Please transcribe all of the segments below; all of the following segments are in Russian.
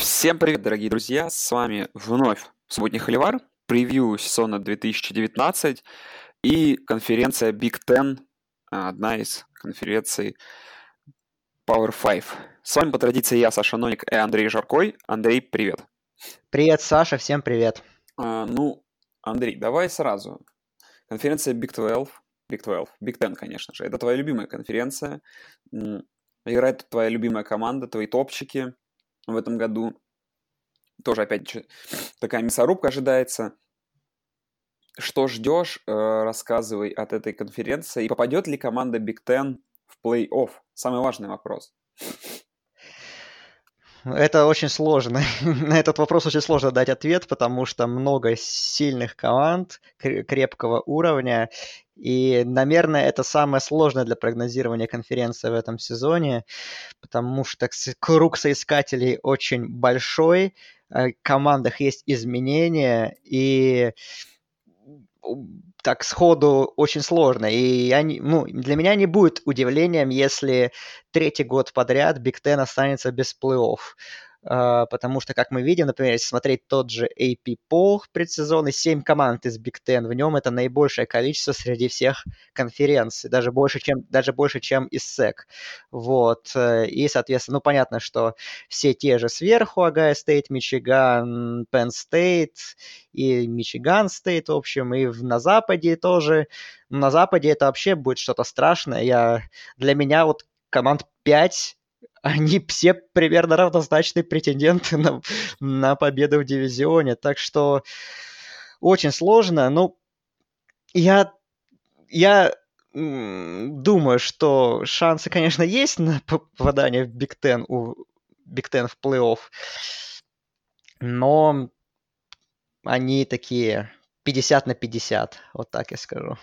Всем привет, дорогие друзья! С вами вновь Субботний Холивар, превью сезона 2019 и конференция Big Ten, одна из конференций Power 5. С вами по традиции я, Саша Ноник и Андрей Жаркой. Андрей, привет! Привет, Саша, всем привет! А, ну, Андрей, давай сразу. Конференция Big 12, Big 12, Big Ten, конечно же. Это твоя любимая конференция. Играет твоя любимая команда, твои топчики в этом году. Тоже опять такая мясорубка ожидается. Что ждешь, э, рассказывай от этой конференции. И попадет ли команда Big Ten в плей-офф? Самый важный вопрос. Это очень сложно. На этот вопрос очень сложно дать ответ, потому что много сильных команд крепкого уровня. И, наверное, это самое сложное для прогнозирования конференции в этом сезоне, потому что круг соискателей очень большой, э, в командах есть изменения, и так сходу очень сложно. И я не, ну, для меня не будет удивлением, если третий год подряд Биг Тен останется без плей-офф. А, потому что, как мы видим, например, если смотреть тот же AP Poll предсезонный, 7 команд из Big Ten, в нем это наибольшее количество среди всех конференций, даже больше, чем, даже больше, чем из SEC. Вот. Э, и, соответственно, ну, понятно, что все те же сверху, Ohio State, Мичиган, Penn State и Michigan State, в общем, и на Западе тоже. На Западе это вообще будет что-то страшное. Я, для меня вот команд 5 они все примерно равнозначные претенденты на, на победу в дивизионе. Так что очень сложно. Ну, я, я думаю, что шансы, конечно, есть на попадание в Big Ten, у Big Ten в плей-офф, но они такие 50 на 50, вот так я скажу.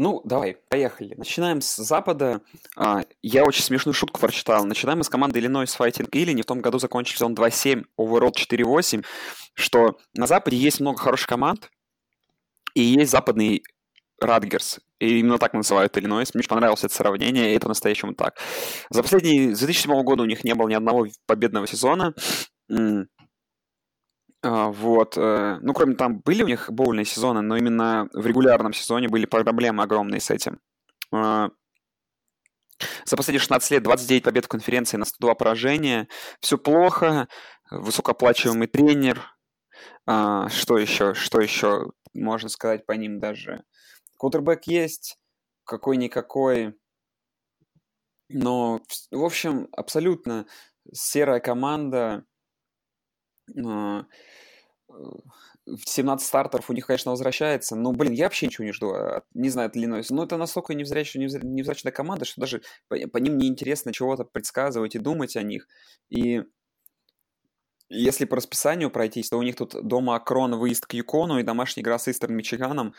Ну, давай, поехали. Начинаем с Запада. А, я очень смешную шутку прочитал. Начинаем с команды Illinois Fighting Illini. В том году закончили сезон 2-7, overall 4-8, что на Западе есть много хороших команд, и есть западный Радгерс. И именно так называют Иллинойс. Мне понравилось это сравнение, и это по-настоящему так. За последние... С 2007 года у них не было ни одного победного сезона. А, вот. Э, ну, кроме там были у них боульные сезоны, но именно в регулярном сезоне были проблемы огромные с этим. А, за последние 16 лет 29 побед в конференции на 102 поражения. Все плохо. Высокооплачиваемый тренер. А, что еще? Что еще можно сказать по ним даже? Кутербэк есть, какой-никакой. Но, в общем, абсолютно серая команда 17 стартеров у них, конечно, возвращается. Но, блин, я вообще ничего не жду. А, не знаю, от Иллинойса. Но это настолько невзрачная, невзрачная команда, что даже по, по ним неинтересно чего-то предсказывать и думать о них. И если по расписанию пройтись, то у них тут дома Акрон, выезд к Юкону и домашняя игра с Истерн Мичиганом.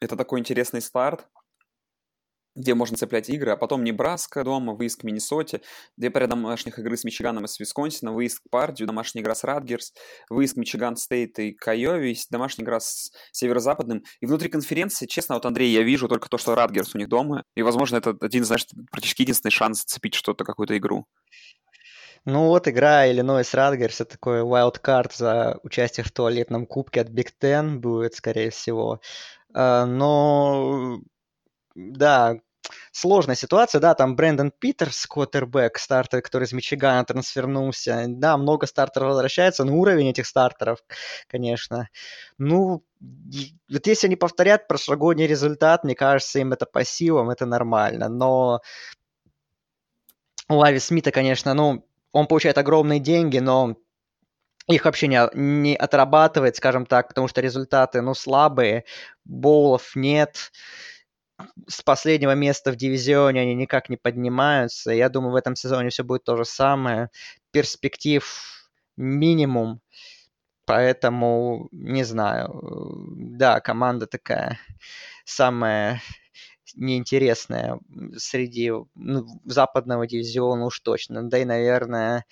Это такой интересный старт где можно цеплять игры, а потом Небраска дома, выезд к Миннесоте, две домашних игры с Мичиганом и с Висконсином, выезд к Пардию, домашняя игра с Радгерс, выезд к Мичиган Стейт и Кайови, домашняя игра с Северо-Западным. И внутри конференции, честно, вот, Андрей, я вижу только то, что Радгерс у них дома, и, возможно, это один, знаешь, практически единственный шанс зацепить что-то, какую-то игру. Ну вот игра Иллинойс Радгерс, это такой wildcard за участие в туалетном кубке от Big Ten будет, скорее всего. А, но да, сложная ситуация, да, там Брэндон Питерс, квотербек, стартер, который из Мичигана трансфернулся, да, много стартеров возвращается, но уровень этих стартеров, конечно, ну, вот если они повторят прошлогодний результат, мне кажется, им это по силам, это нормально, но у Лави Смита, конечно, ну, он получает огромные деньги, но их вообще не, не отрабатывает, скажем так, потому что результаты, ну, слабые, боулов нет, с последнего места в дивизионе они никак не поднимаются. Я думаю, в этом сезоне все будет то же самое. Перспектив минимум. Поэтому, не знаю, да, команда такая самая неинтересная среди ну, западного дивизиона уж точно. Да и, наверное,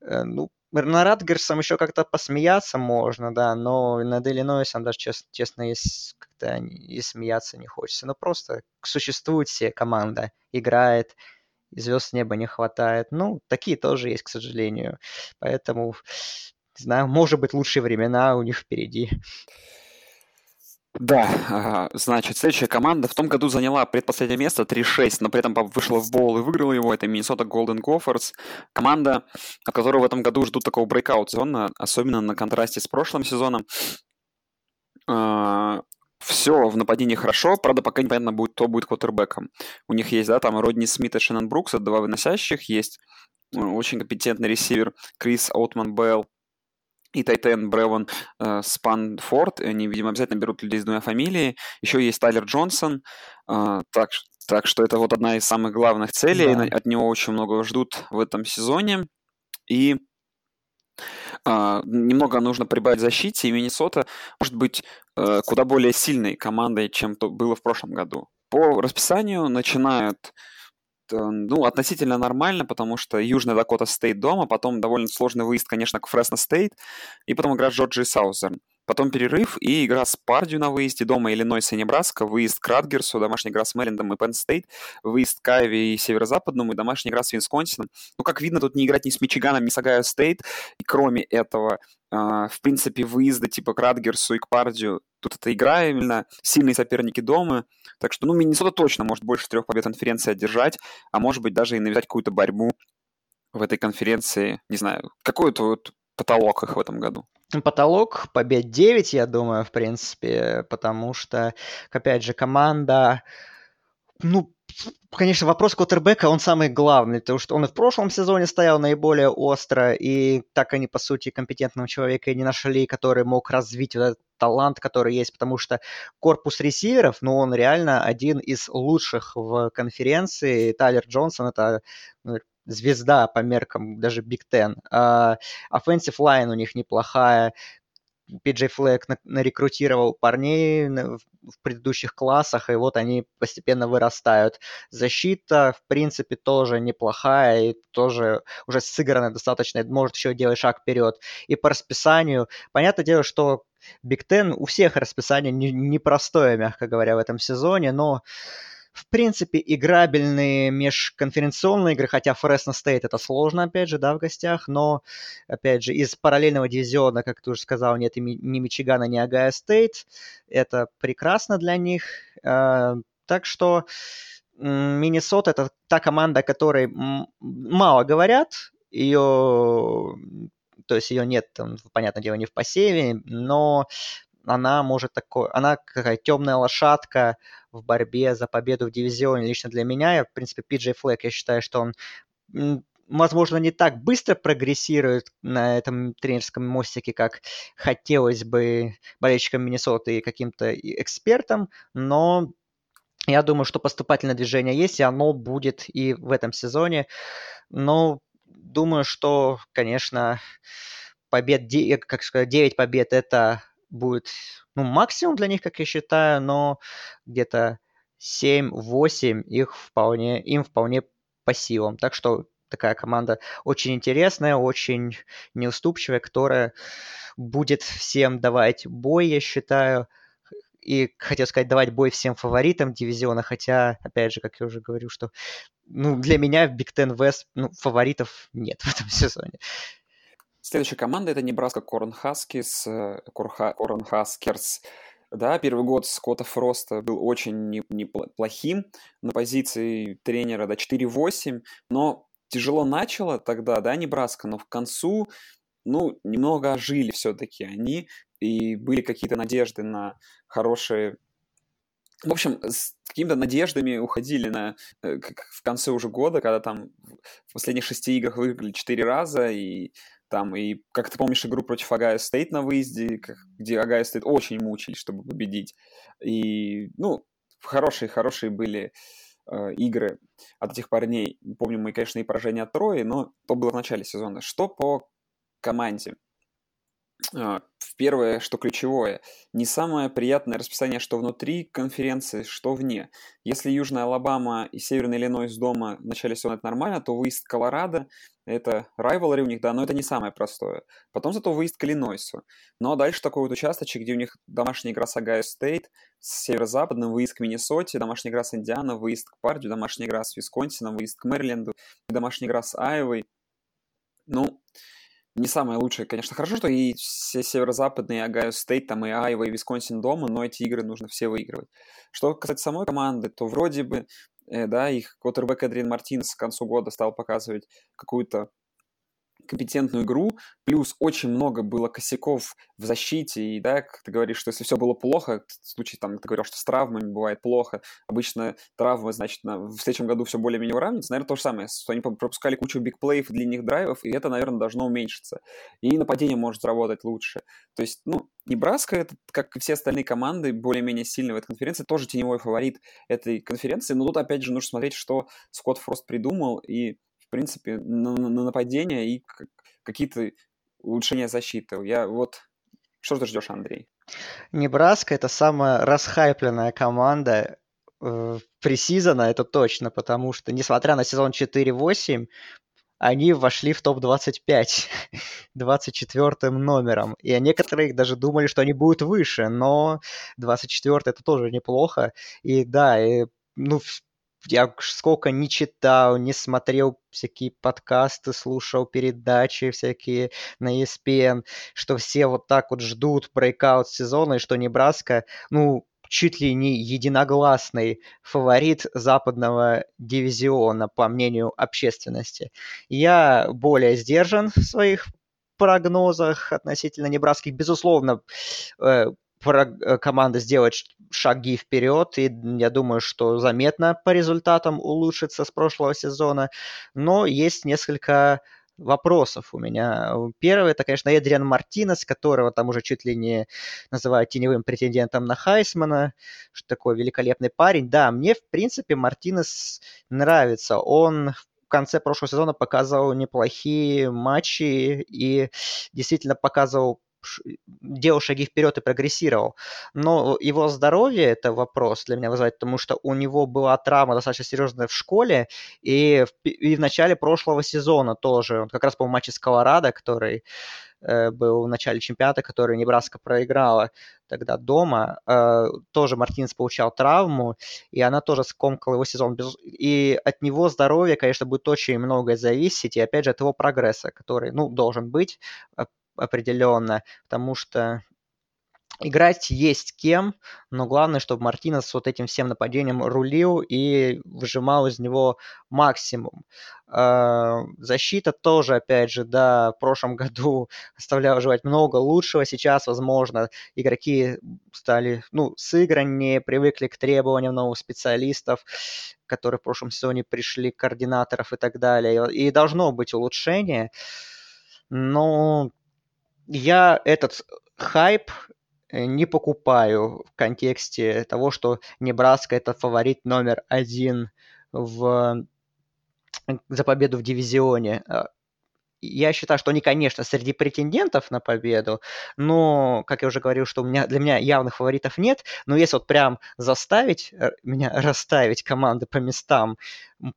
э, ну, на Радгерсом еще как-то посмеяться можно, да, но над Иллинойсом даже, честно, честно есть как-то и смеяться не хочется. Ну, просто существует себе команда, играет, и звезд неба не хватает. Ну, такие тоже есть, к сожалению. Поэтому, не знаю, может быть, лучшие времена у них впереди. Да, значит, следующая команда в том году заняла предпоследнее место 3-6, но при этом вышла в bowl и выиграла его. Это Minnesota Golden Gophers. Команда, от которой в этом году ждут такого breakout сезона, особенно на контрасте с прошлым сезоном. А, Все в нападении хорошо, правда, пока непонятно будет, кто будет квотербеком. У них есть, да, там Родни Смит и Шеннон Брукс, это два выносящих, есть э, очень компетентный ресивер Крис Аутман Белл, и tight end Бревин э, Спан-Форд. Они, видимо, обязательно берут людей с двумя фамилией. Еще есть Тайлер Джонсон. Э, так, так что это вот одна из самых главных целей. Да. От него очень много ждут в этом сезоне. И э, немного нужно прибавить защите, и Миннесота может быть куда более сильной командой, чем то было в прошлом году. По расписанию начинают ну, относительно нормально, потому что Южная Дакота State дома, потом довольно сложный выезд, конечно, к Fresno State, и потом игра с Джорджией Southern. Потом перерыв и игра с Пардью на выезде, дома Иллинойс и Небраска, выезд к Ратгерсу, домашняя игра с Мэрилендом и Penn State, выезд к Айове и Северо-Западному и домашняя игра с Висконсином. Ну, как видно, тут не играть ни с Мичиганом, ни с Ohio State. И кроме этого, э, в принципе, выезды типа к Ратгерсу и к Пардью, тут это игра именно, сильные соперники дома. Так что, ну, Миннесота точно может больше трех побед конференции одержать, а может быть даже и навязать какую-то борьбу в этой конференции. Не знаю, какой-то вот потолок их в этом году. Потолок побед 9, я думаю, в принципе, потому что, опять же, команда, ну, конечно, вопрос Коттербека, он самый главный, потому что он и в прошлом сезоне стоял наиболее остро, и так они, по сути, компетентного человека и не нашли, который мог развить вот этот талант, который есть, потому что корпус ресиверов, ну, он реально один из лучших в конференции. Тайлер Джонсон – это ну, звезда по меркам даже Big Ten. Э, offensive line у них неплохая. Пи Джей Флек нарекрутировал парней в предыдущих классах, и вот они постепенно вырастают. Защита, в принципе, тоже неплохая, и тоже уже сыграна достаточно, может еще делать шаг вперед. И по расписанию, понятное дело, что Big Ten у всех расписание непростое, мягко говоря, в этом сезоне, но в принципе, играбельные межконференционные игры, хотя Fresno State это сложно, опять же, да, в гостях, но, опять же, из параллельного дивизиона, как ты уже сказал, нет ни Мичигана, ни Ohio State. Это прекрасно для них. А, так что Миннесота это та команда, о которой мало говорят. Ее то есть ее нет, там, понятное дело, не в посеве, но она может такой, она какая темная лошадка в борьбе за победу в дивизионе лично для меня. Я, в принципе, Пиджей Флэк, я считаю, что он возможно, не так быстро прогрессирует на этом тренерском мостике, как хотелось бы болельщикам Миннесоты и каким-то экспертам, но я думаю, что поступательное движение есть, и оно будет и в этом сезоне. Но думаю, что, конечно, побед, как сказать, 9 побед – это будет ну, максимум для них, как я считаю, но где-то 7-8 их вполне, им вполне по силам. Так что такая команда очень интересная, очень неуступчивая, которая будет всем давать бой, я считаю. И хотел сказать, давать бой всем фаворитам дивизиона, хотя, опять же, как я уже говорю, что ну, для меня в Big Ten West ну, фаворитов нет в этом сезоне. Следующая команда это Небраска Корн Хаскис, Корн Хаскерс. Да, первый год Скотта Фроста был очень неплохим на позиции тренера да, 4-8, но тяжело начало тогда, да, Небраска, но в концу, ну, немного ожили все-таки они, и были какие-то надежды на хорошие в общем, с какими-то надеждами уходили на, э, в конце уже года, когда там в последних шести играх выиграли четыре раза, и там, и как ты помнишь игру против Ohio State на выезде, где Ohio State очень мучились, чтобы победить. И, ну, хорошие-хорошие были э, игры от этих парней. Помним мы, конечно, и поражение от Трои, но то было в начале сезона. Что по команде? А, первое, что ключевое, не самое приятное расписание, что внутри конференции, что вне. Если Южная Алабама и Северный Иллинойс дома в начале сезона это нормально, то выезд Колорадо это rivalry у них, да, но это не самое простое. Потом зато выезд к Иллинойсу. Ну а дальше такой вот участочек, где у них домашняя игра с Ohio State, с северо-западным, выезд к Миннесоте, домашняя игра с Индианой, выезд к Пардью, домашняя игра с Висконсином, выезд к Мэриленду, домашняя игра с Айовой. Ну, не самое лучшее, конечно. Хорошо, что и все северо-западные, Ohio State, там и Айова, и Висконсин дома, но эти игры нужно все выигрывать. Что касается самой команды, то вроде бы да, их квотербек Эдриан Мартинс к концу года стал показывать какую-то компетентную игру, плюс очень много было косяков в защите, и, да, как ты говоришь, что если все было плохо, в случае, там, ты говорил, что с травмами бывает плохо, обычно травмы, значит, на, в следующем году все более-менее уравнится, наверное, то же самое, что они пропускали кучу бигплеев и длинных драйвов, и это, наверное, должно уменьшиться. И нападение может работать лучше. То есть, ну, Небраска, это, как и все остальные команды, более-менее сильные в этой конференции, тоже теневой фаворит этой конференции, но тут, опять же, нужно смотреть, что Скотт Фрост придумал, и принципе, на, на нападение и какие-то улучшения защиты. Я вот... Что ты ждешь, Андрей? Небраска – это самая расхайпленная команда э, пресизона, это точно, потому что, несмотря на сезон 4-8, они вошли в топ-25 24 номером. И некоторые даже думали, что они будут выше, но 24 это тоже неплохо. И да, и, ну, я сколько не читал, не смотрел всякие подкасты, слушал передачи всякие на ESPN, что все вот так вот ждут брейкаут сезона, и что Небраска, ну, чуть ли не единогласный фаворит западного дивизиона, по мнению общественности. Я более сдержан в своих прогнозах относительно Небраски. Безусловно, э, команда сделать шаги вперед, и я думаю, что заметно по результатам улучшится с прошлого сезона, но есть несколько вопросов у меня. Первый, это, конечно, Эдриан Мартинес, которого там уже чуть ли не называют теневым претендентом на Хайсмана, что такой великолепный парень. Да, мне, в принципе, Мартинес нравится. Он в конце прошлого сезона показывал неплохие матчи и действительно показывал делал шаги вперед и прогрессировал. Но его здоровье это вопрос для меня вызывает, потому что у него была травма достаточно серьезная в школе, и в, и в начале прошлого сезона тоже, он как раз по матче с Колорадо, который э, был в начале чемпионата, который Небраска проиграла тогда дома, э, тоже Мартинес получал травму, и она тоже скомкала его сезон. И от него здоровья, конечно, будет очень многое зависеть, и опять же от его прогресса, который, ну, должен быть э, определенно, потому что играть есть кем, но главное, чтобы Мартинес вот этим всем нападением рулил и выжимал из него максимум. А, защита тоже, опять же, да, в прошлом году оставляла желать много лучшего. Сейчас, возможно, игроки стали, ну, сыграннее, привыкли к требованиям новых специалистов, которые в прошлом сезоне пришли, координаторов и так далее. И должно быть улучшение. Но я этот хайп э, не покупаю в контексте того, что Небраска это фаворит номер один в, за победу в дивизионе. Я считаю, что они, конечно, среди претендентов на победу, но, как я уже говорил, что у меня, для меня явных фаворитов нет, но если вот прям заставить э, меня расставить команды по местам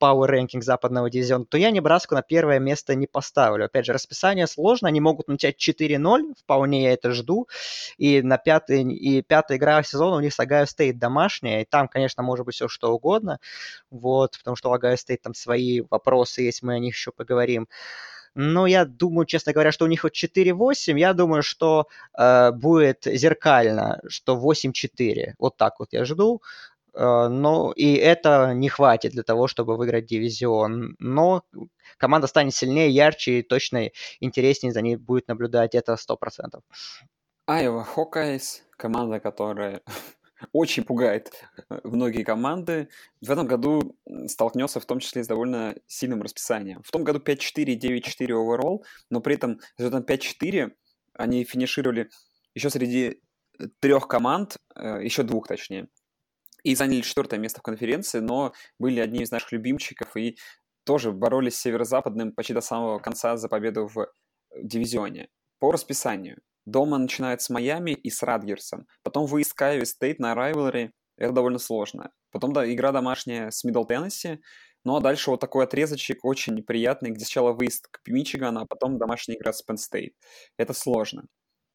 Power Ranking западного дивизиона, то я Небраску на первое место не поставлю. Опять же, расписание сложно, они могут начать 4-0, вполне я это жду, и на пятый, и пятая игра сезона у них с Ohio State домашняя, и там, конечно, может быть все что угодно, вот, потому что у Огайо Стейт там свои вопросы есть, мы о них еще поговорим. Но я думаю, честно говоря, что у них вот 4-8. Я думаю, что э, будет зеркально, что 8-4. Вот так вот я жду. Э, но и это не хватит для того, чтобы выиграть дивизион. Но команда станет сильнее, ярче и точно интереснее за ней будет наблюдать. Это 100%. Iowa Hawkeyes, команда, которая очень пугает э, многие команды. В этом году столкнется в том числе с довольно сильным расписанием. В том году 5-4, 9-4 оверолл, но при этом результатом 5-4 они финишировали еще среди э, трех команд, э, еще двух точнее, и заняли четвертое место в конференции, но были одни из наших любимчиков и тоже боролись с северо-западным почти до самого конца за победу в дивизионе. По расписанию дома начинает с Майами и с Ратгерсом. Потом выезд к Айове Стейт на rivalry. Это довольно сложно. Потом да, игра домашняя с Миддл Теннесси. Ну а дальше вот такой отрезочек очень неприятный, где сначала выезд к Мичигану, а потом домашняя игра с Penn State. Это сложно.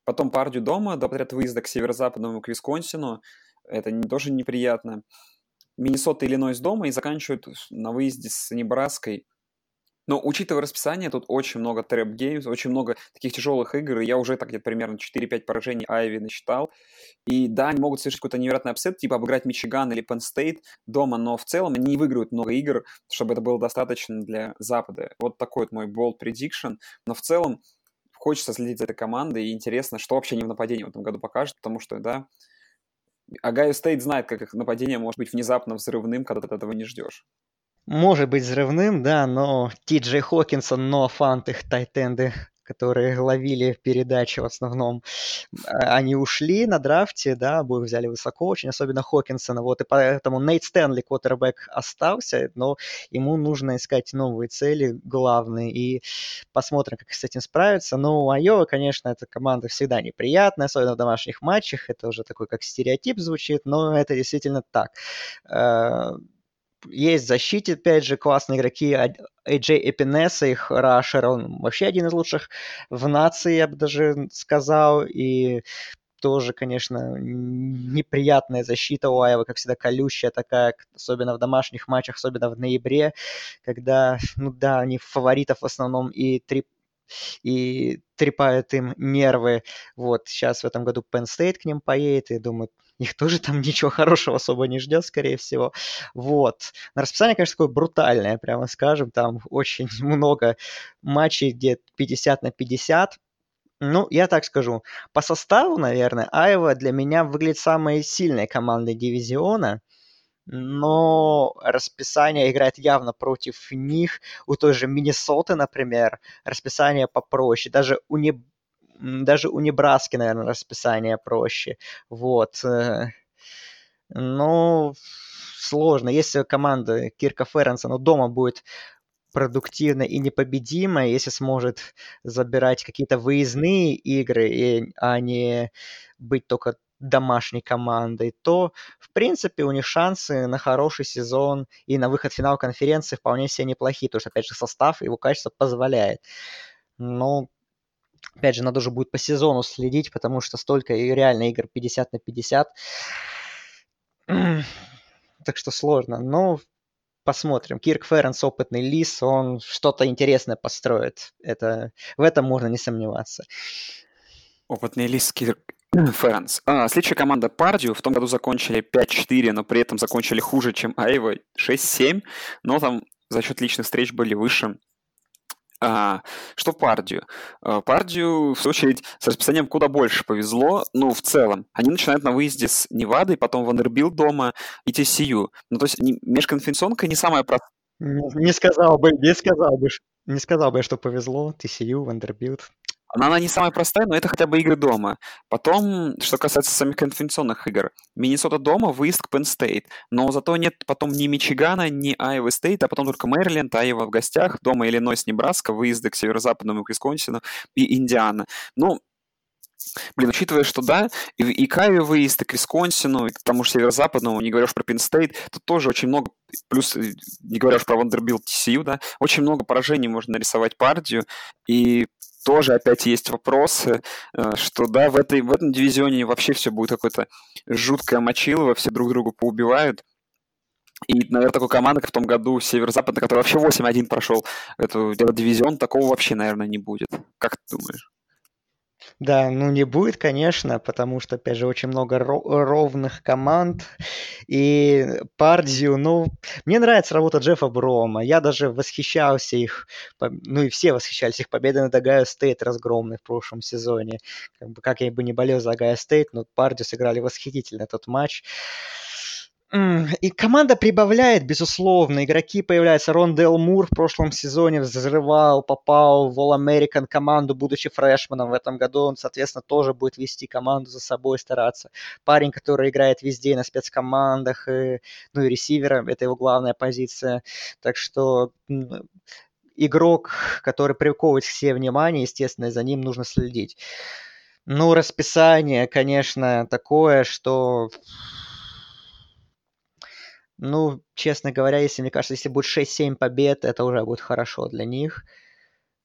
Потом Пердью дома, до подряд выезда к северо-западному к Висконсину. Это тоже неприятно. Миннесота, Иллинойс дома и заканчивают на выезде с Небраской. Но учитывая расписание, тут очень много trap games, очень много таких тяжелых игр, и я уже так где-то примерно 4-5 поражений Айове насчитал. И да, они могут совершить какой-то невероятный upset, типа обыграть Мичиган или Penn State дома, но в целом они не выиграют много игр, чтобы это было достаточно для Запада. Вот такой вот мой bold prediction. Но в целом хочется следить за этой командой, и интересно, что вообще они в нападении в этом году покажут, потому что, да, Огайо Стейт знает, как их нападение может быть внезапно взрывным, когда ты этого не ждешь. Может быть взрывным, да, но Ти Джей Хокинсон, Ноа Фант, их тайтенды которые ловили передачи в основном, а, они ушли на драфте, да, обоих взяли высоко очень, особенно Хокинсона, вот, и поэтому Нейт Стэнли, квотербек, остался, но ему нужно искать новые цели главные, и посмотрим, как с этим справиться. Но у Айова, конечно, эта команда всегда неприятная, особенно в домашних матчах, это уже такой как стереотип звучит, но это действительно так. Э, есть в защите, опять же, классные игроки. AJ Эпинеса, их рашер, он вообще один из лучших в нации, я бы даже сказал. И тоже, конечно, неприятная защита у Айва, как всегда, колющая такая, особенно в домашних матчах, особенно в ноябре, когда, ну да, они фаворитов в основном и три и трепают им нервы. Вот, сейчас в этом году Penn State к ним поедет, и думаю, их тоже там ничего хорошего особо не ждет, скорее всего. Вот. На расписание, конечно, такое брутальное, прямо скажем. Там очень много матчей, где 50 на 50. Ну, я так скажу. По составу, наверное, Айва для меня выглядит самой сильной командой дивизиона но расписание играет явно против них. У той же Миннесоты, например, расписание попроще. Даже у, не... Даже у Небраски, наверное, расписание проще. Вот. Э, но сложно. Если команда Кирка Ференса ну, дома будет продуктивно и непобедимо, если сможет забирать какие-то выездные игры, и, а не быть только домашней командой, то, в принципе, у них шансы на хороший сезон и на выход в финал конференции вполне себе неплохие, потому что, опять же, состав его качество позволяет. Но, опять же, надо уже будет по сезону следить, потому что столько и реально игр 50 на 50. Так что сложно. Но посмотрим. Кирк Ференс, опытный лис, он что-то интересное построит. Это, в этом можно не сомневаться. Опытный лис Кирк, Фэнс. А, следующая команда Пардию. В том году закончили 5-4, но при этом закончили хуже, чем Айва 6-7. Но там за счет личных встреч были выше. А, что Пердью? А, Пердью, в свою очередь, с расписанием куда больше повезло, ну, в целом. Они начинают на выезде с Невадой, потом Вандербильт дома и TCU. Ну, то есть межконференционка не самая простая. Не, не сказал бы, не сказал бы, не сказал бы, что повезло. TCU, Вандербильт. Она, она не самая простая, но это хотя бы игры дома. Потом, что касается самих конференционных игр. Миннесота дома, выезд к Penn State. Но зато нет потом ни Мичигана, ни Огайо Стейт, а потом только Мэриленд, Айова в гостях, дома Иллинойс, Небраска, выезды к северо-западному Висконсину и Индиана. Ну, Блин, учитывая, что да, и, и к Айове выезд, и к Висконсину, и к тому же северо-западному, не говоря уж про Penn State, тут тоже очень много, плюс, э, не говоря уж про Вандербильт, TCU, да, очень много поражений можно нарисовать Пердью, и тоже опять есть вопросы, э, что да, в, этой, в этом дивизионе вообще все будет какое-то жуткое мочилово, все друг друга поубивают. И, наверное, такой команда, как в том году Северо-Запад, который вообще 8-1 прошел этот дивизион, такого вообще, наверное, не будет. Как ты думаешь? Да, ну не будет, конечно, потому что, опять же, очень много ровных команд. И Пердью, ну, мне нравится работа Джеффа Брома. Я даже восхищался их, ну и все восхищались их победой над Огайо Стейт разгромной в прошлом сезоне. Как, бы, как я бы не болел за Огайо Стейт, но Пердью сыграли восхитительно этот матч. И команда прибавляет, безусловно. Игроки появляются. Рондейл Мур в прошлом сезоне взрывал, попал в All-American команду, будучи фрешманом. В этом году он, соответственно, тоже будет вести команду за собой, стараться. Парень, который играет везде на спецкомандах, и, ну и ресивера, это его главная позиция. Так что игрок, который приковывает себе внимание, естественно, за ним нужно следить. Ну, расписание, конечно, такое, что Ну, честно говоря, если, мне кажется, если будет 6-7 побед, это уже будет хорошо для них.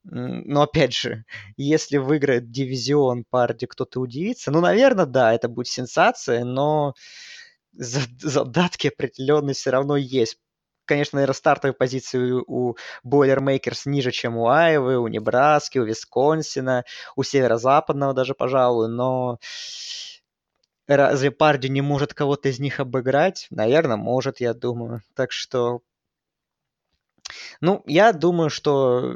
Но опять же, если выиграет дивизион Парди, кто-то удивится. Ну, наверное, да, это будет сенсация, но задатки определенные все равно есть. Конечно, наверное, стартовые позиции у Бойлермейкерс ниже, чем у Айвы, у Небраски, у Висконсина, у Северо-Западного даже, пожалуй, но разве Парди не может кого-то из них обыграть? Наверное, может, я думаю. Так что ну, я думаю, что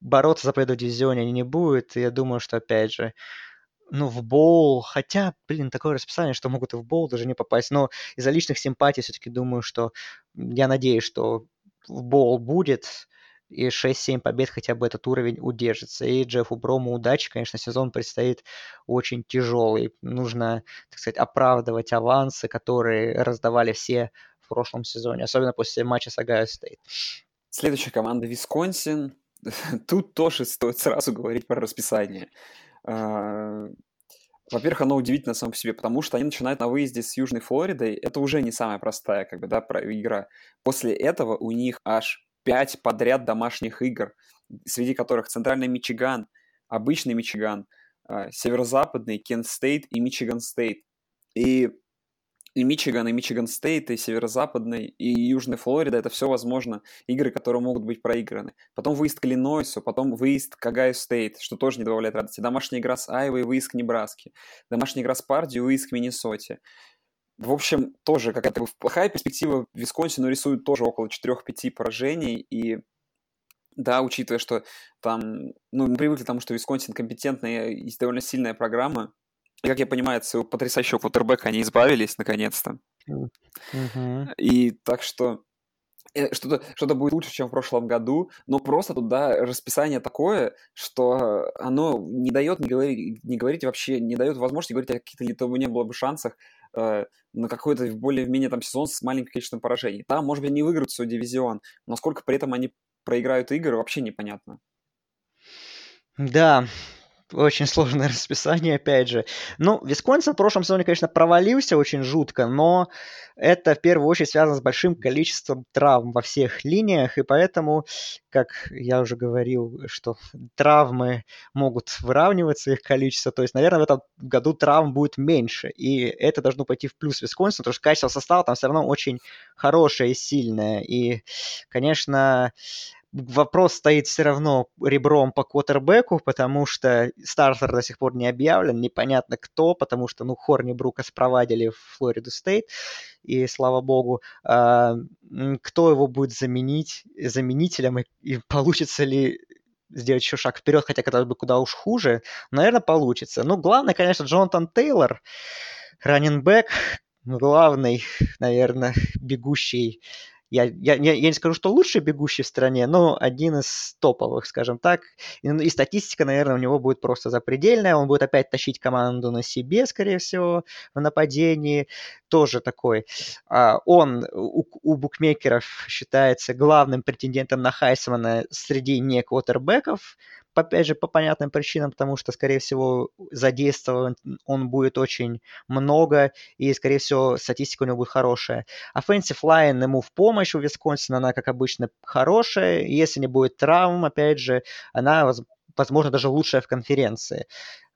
бороться за победу в дивизионе не будет. Я думаю, что, опять же, ну, в боул, хотя, блин, такое расписание, что могут и в боул даже не попасть, но из-за личных симпатий все-таки думаю, что я надеюсь, что в bowl будет, и 6-7 побед хотя бы этот уровень удержится. И Джеффу Брому удачи, конечно, сезон предстоит очень тяжелый. Нужно, так сказать, оправдывать авансы, которые раздавали все в прошлом сезоне, особенно после матча с Огайо Стейт. Следующая команда Висконсин. Тут тоже стоит сразу говорить про расписание. А, во-первых, оно удивительно само по себе, потому что они начинают на выезде с Южной Флоридой. Это уже не самая простая как бы, да, игра. После этого у них аж пять подряд домашних игр, среди которых Центральный Мичиган, обычный Мичиган, а, Северо-Западный, Кент Стейт и Мичиган Стейт. И и Мичиган, и Мичиган Стейт, и Северо-Западный, и Южная Флорида, это все, возможно, игры, которые могут быть проиграны. Потом выезд к Иллинойсу, потом выезд к Огайо Стейт, что тоже не добавляет радости. Домашняя игра с Айовой, выезд к Небраске. Домашняя игра с Парди, выезд к Миннесоте. В общем, тоже какая-то плохая перспектива. Висконсину рисуют тоже около 4-5 поражений, и да, учитывая, что там, ну, мы привыкли к тому, что Висконсин компетентная и довольно сильная программа, и, как я понимаю, от своего потрясающего квотербека они избавились наконец-то. Mm-hmm. И так что э, что-то что будет лучше, чем в прошлом году, но просто туда расписание такое, что оно не дает не говорить, не говорить вообще, не дает возможности говорить о каких-то, то бы не было бы шансах э, на какой-то более-менее там сезон с маленьким количеством поражений. Там, может быть, не выиграют свой дивизион, но сколько при этом они проиграют игры, вообще непонятно. Да, очень сложное расписание, опять же. Ну, Висконсин в прошлом сезоне, конечно, провалился очень жутко, но это в первую очередь связано с большим количеством травм во всех линиях, и поэтому, как я уже говорил, что травмы могут выравниваться их количество, то есть, наверное, в этом году травм будет меньше, и это должно пойти в плюс Висконсину, потому что качество состава там все равно очень хорошее и сильное, и, конечно, вопрос стоит все равно ребром по квотербеку, потому что стартер до сих пор не объявлен, непонятно кто, потому что, ну, Хорни Брука спровадили в Флориду Стейт, и слава богу, а, кто его будет заменить, заменителем, и, и получится ли сделать еще шаг вперед, хотя когда бы куда уж хуже, наверное, получится. Ну, главное, конечно, Джонатан Тейлор, раненбэк, главный, наверное, бегущий я, я, я не скажу, что лучший бегущий в стране, но один из топовых, скажем так. И, ну, и статистика, наверное, у него будет просто запредельная. Он будет опять тащить команду на себе, скорее всего, в нападении. Тоже такой. А, он у, у букмекеров считается главным претендентом на Хайсмана среди не квотербеков опять же, по понятным причинам, потому что, скорее всего, задействован он будет очень много, и, скорее всего, статистика у него будет хорошая. Offensive line ему в помощь у Висконсина, она, как обычно, хорошая. Если не будет травм, опять же, она, возможно, даже лучшая в конференции.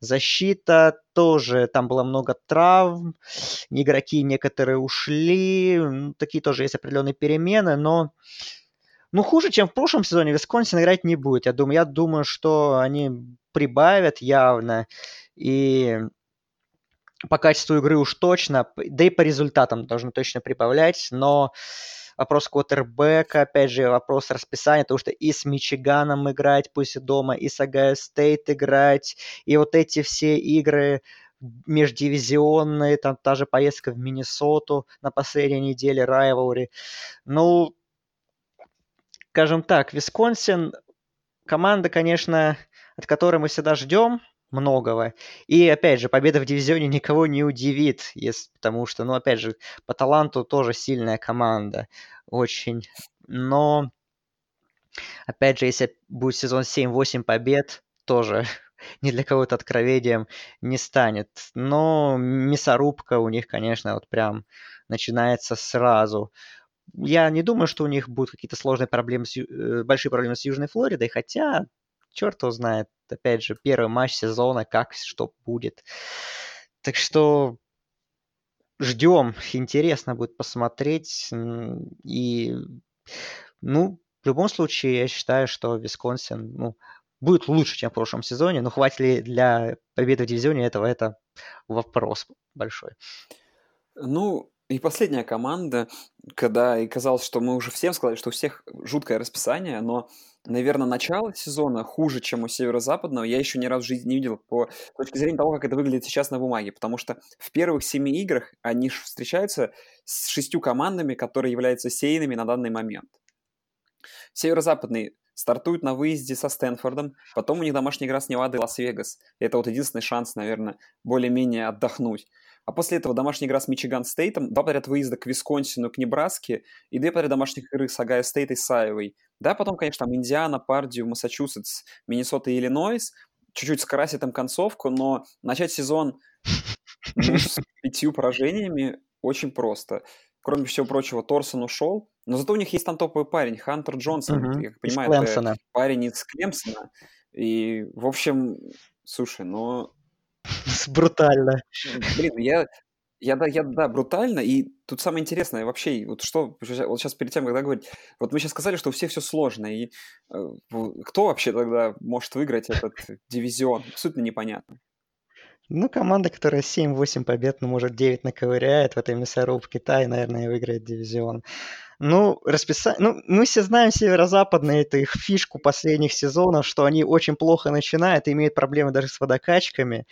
Защита тоже, там было много травм, игроки некоторые ушли, такие тоже есть определенные перемены, но ну, хуже, чем в прошлом сезоне, Висконсин играть не будет. Я думаю, я думаю, что они прибавят явно. И по качеству игры уж точно, да и по результатам должны точно прибавлять, но вопрос квотербека, опять же, вопрос расписания, потому что и с Мичиганом играть, пусть и дома, и с Огайо Стейт играть, и вот эти все игры междивизионные, там та же поездка в Миннесоту на последней неделе, rivalry. Ну, скажем так, Висконсин команда, конечно, от которой мы всегда ждем многого. И, опять же, победа в дивизионе никого не удивит, если, потому что, ну, опять же, по таланту тоже сильная команда. Очень. Но, опять же, если будет сезон 7-8 побед, тоже ни для кого это откровением не станет. Но мясорубка у них, конечно, вот прям начинается сразу. Я не думаю, что у них будут какие-то сложные проблемы, с, э, большие проблемы с Южной Флоридой, хотя черт его знает. Опять же, первый матч сезона, как что будет. Так что ждем. Интересно будет посмотреть. И, ну, в любом случае, я считаю, что Висконсин, ну, будет лучше, чем в прошлом сезоне, но хватит ли для победы в дивизионе этого, это вопрос большой. Ну, и последняя команда, когда и казалось, что мы уже всем сказали, что у всех жуткое расписание, но, наверное, начало сезона хуже, чем у северо-западного, я еще ни разу в жизни не видел по точке зрения того, как это выглядит сейчас на бумаге, потому что в первых семи играх они встречаются с шестью командами, которые являются сейными на данный момент. Северо-западный стартует на выезде со Стэнфордом, потом у них домашняя игра с Невадой и Лас-Вегас. Это вот единственный шанс, наверное, более-менее отдохнуть. А после этого домашняя игра с Мичиган Стейтом, два подряд выезда к Висконсину, к Небраске и две подряд домашних игры с Огайо Стейт и с Айовой. Да, потом, конечно, там Индиана, Пердью, Массачусетс, Миннесота и Иллинойс. Чуть-чуть скрасит там концовку, но начать сезон ну, с пятью поражениями очень просто. Кроме всего прочего, Торсон ушел, но зато у них есть там топовый парень, Хантер Джонсон, угу. я понимаю, это парень из Клемсона. И, в общем, слушай, ну, Брутально. Блин, я, я, да, я, да, брутально, и тут самое интересное вообще, вот что, вот сейчас перед тем, когда говорить, вот мы сейчас сказали, что у всех все сложно, и э, кто вообще тогда может выиграть этот дивизион, абсолютно непонятно. Ну, команда, которая 7-8 побед, ну, может, 9 наковыряет в этой мясорубке, та и, наверное, выиграет дивизион. Ну, расписание... Ну, мы все знаем северо-западные, это их фишку последних сезонов, что они очень плохо начинают имеют проблемы даже с водокачками.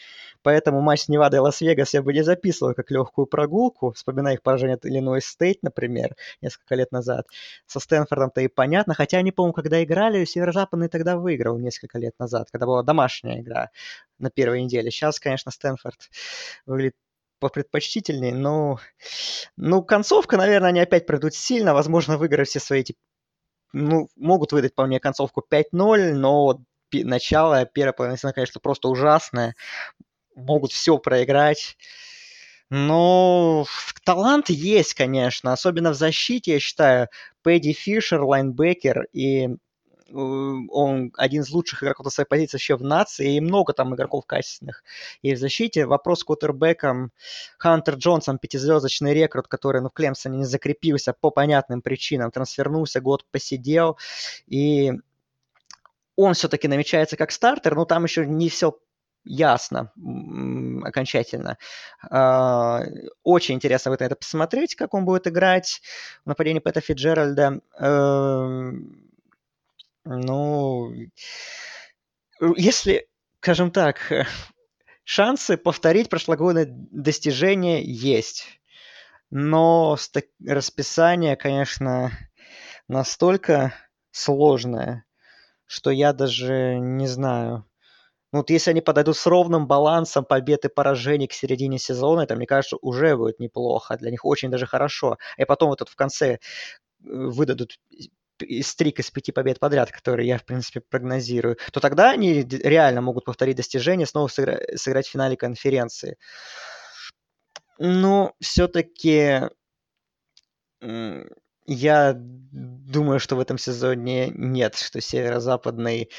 Поэтому матч с Невадой Лас-Вегас я бы не записывал как легкую прогулку, вспоминая их поражение от Иллинойс Стейт, например, несколько лет назад. Со Стэнфордом-то и понятно, хотя они, по-моему, когда играли, северо-западный тогда выиграл несколько лет назад, когда была домашняя игра на первой неделе. Сейчас, конечно, Стэнфорд выглядит попредпочтительнее, но ну, концовка, наверное, они опять пройдут сильно, возможно, выиграют все свои эти ну, могут выдать, по мне, концовку 5-0, но начало, первая половина конечно, просто ужасное. Могут все проиграть. Но талант есть, конечно, особенно в защите, я считаю. Пэдди Фишер, лайнбекер и он один из лучших игроков на своей позиции вообще в нации, и много там игроков качественных. И в защите вопрос с кутербеком Хантер Джонсон, пятизвездочный рекрут, который ну, в Клемсоне не закрепился по понятным причинам, трансфернулся, год посидел, и он все-таки намечается как стартер, но там еще не все ясно окончательно. А, очень интересно будет это посмотреть, как он будет играть в нападении Пэта Фиджеральда. Ну, если, скажем так, шансы повторить прошлогоднее достижение есть. Но расписание, конечно, настолько сложное, что я даже не знаю. Ну, вот если они подойдут с ровным балансом побед и поражений к середине сезона, это, мне кажется, уже будет неплохо. Для них очень даже хорошо. И потом вот в конце э, выдадут стрик из пяти побед подряд, которые я, в принципе, прогнозирую, то тогда они реально могут повторить достижение, снова сыграть, сыграть в финале конференции. Но все-таки я думаю, что в этом сезоне нет, что северо-западный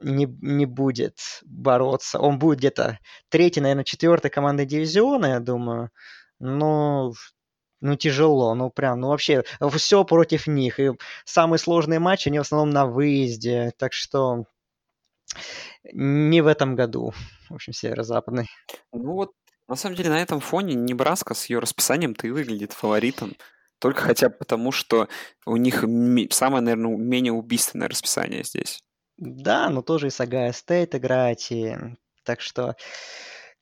не, не будет бороться. Он будет где-то третий, наверное, четвертой командой дивизиона, я думаю. Но ну, тяжело, ну, прям, ну, вообще, все против них. И самые сложные матчи, они в основном на выезде, так что не в этом году, в общем, северо-западный. Ну, вот, на самом деле, на этом фоне Небраска с ее расписанием-то и выглядит фаворитом. Только хотя бы потому, что у них самое, наверное, менее убийственное расписание здесь. Да, но тоже и Сагая Стейт играть, и так что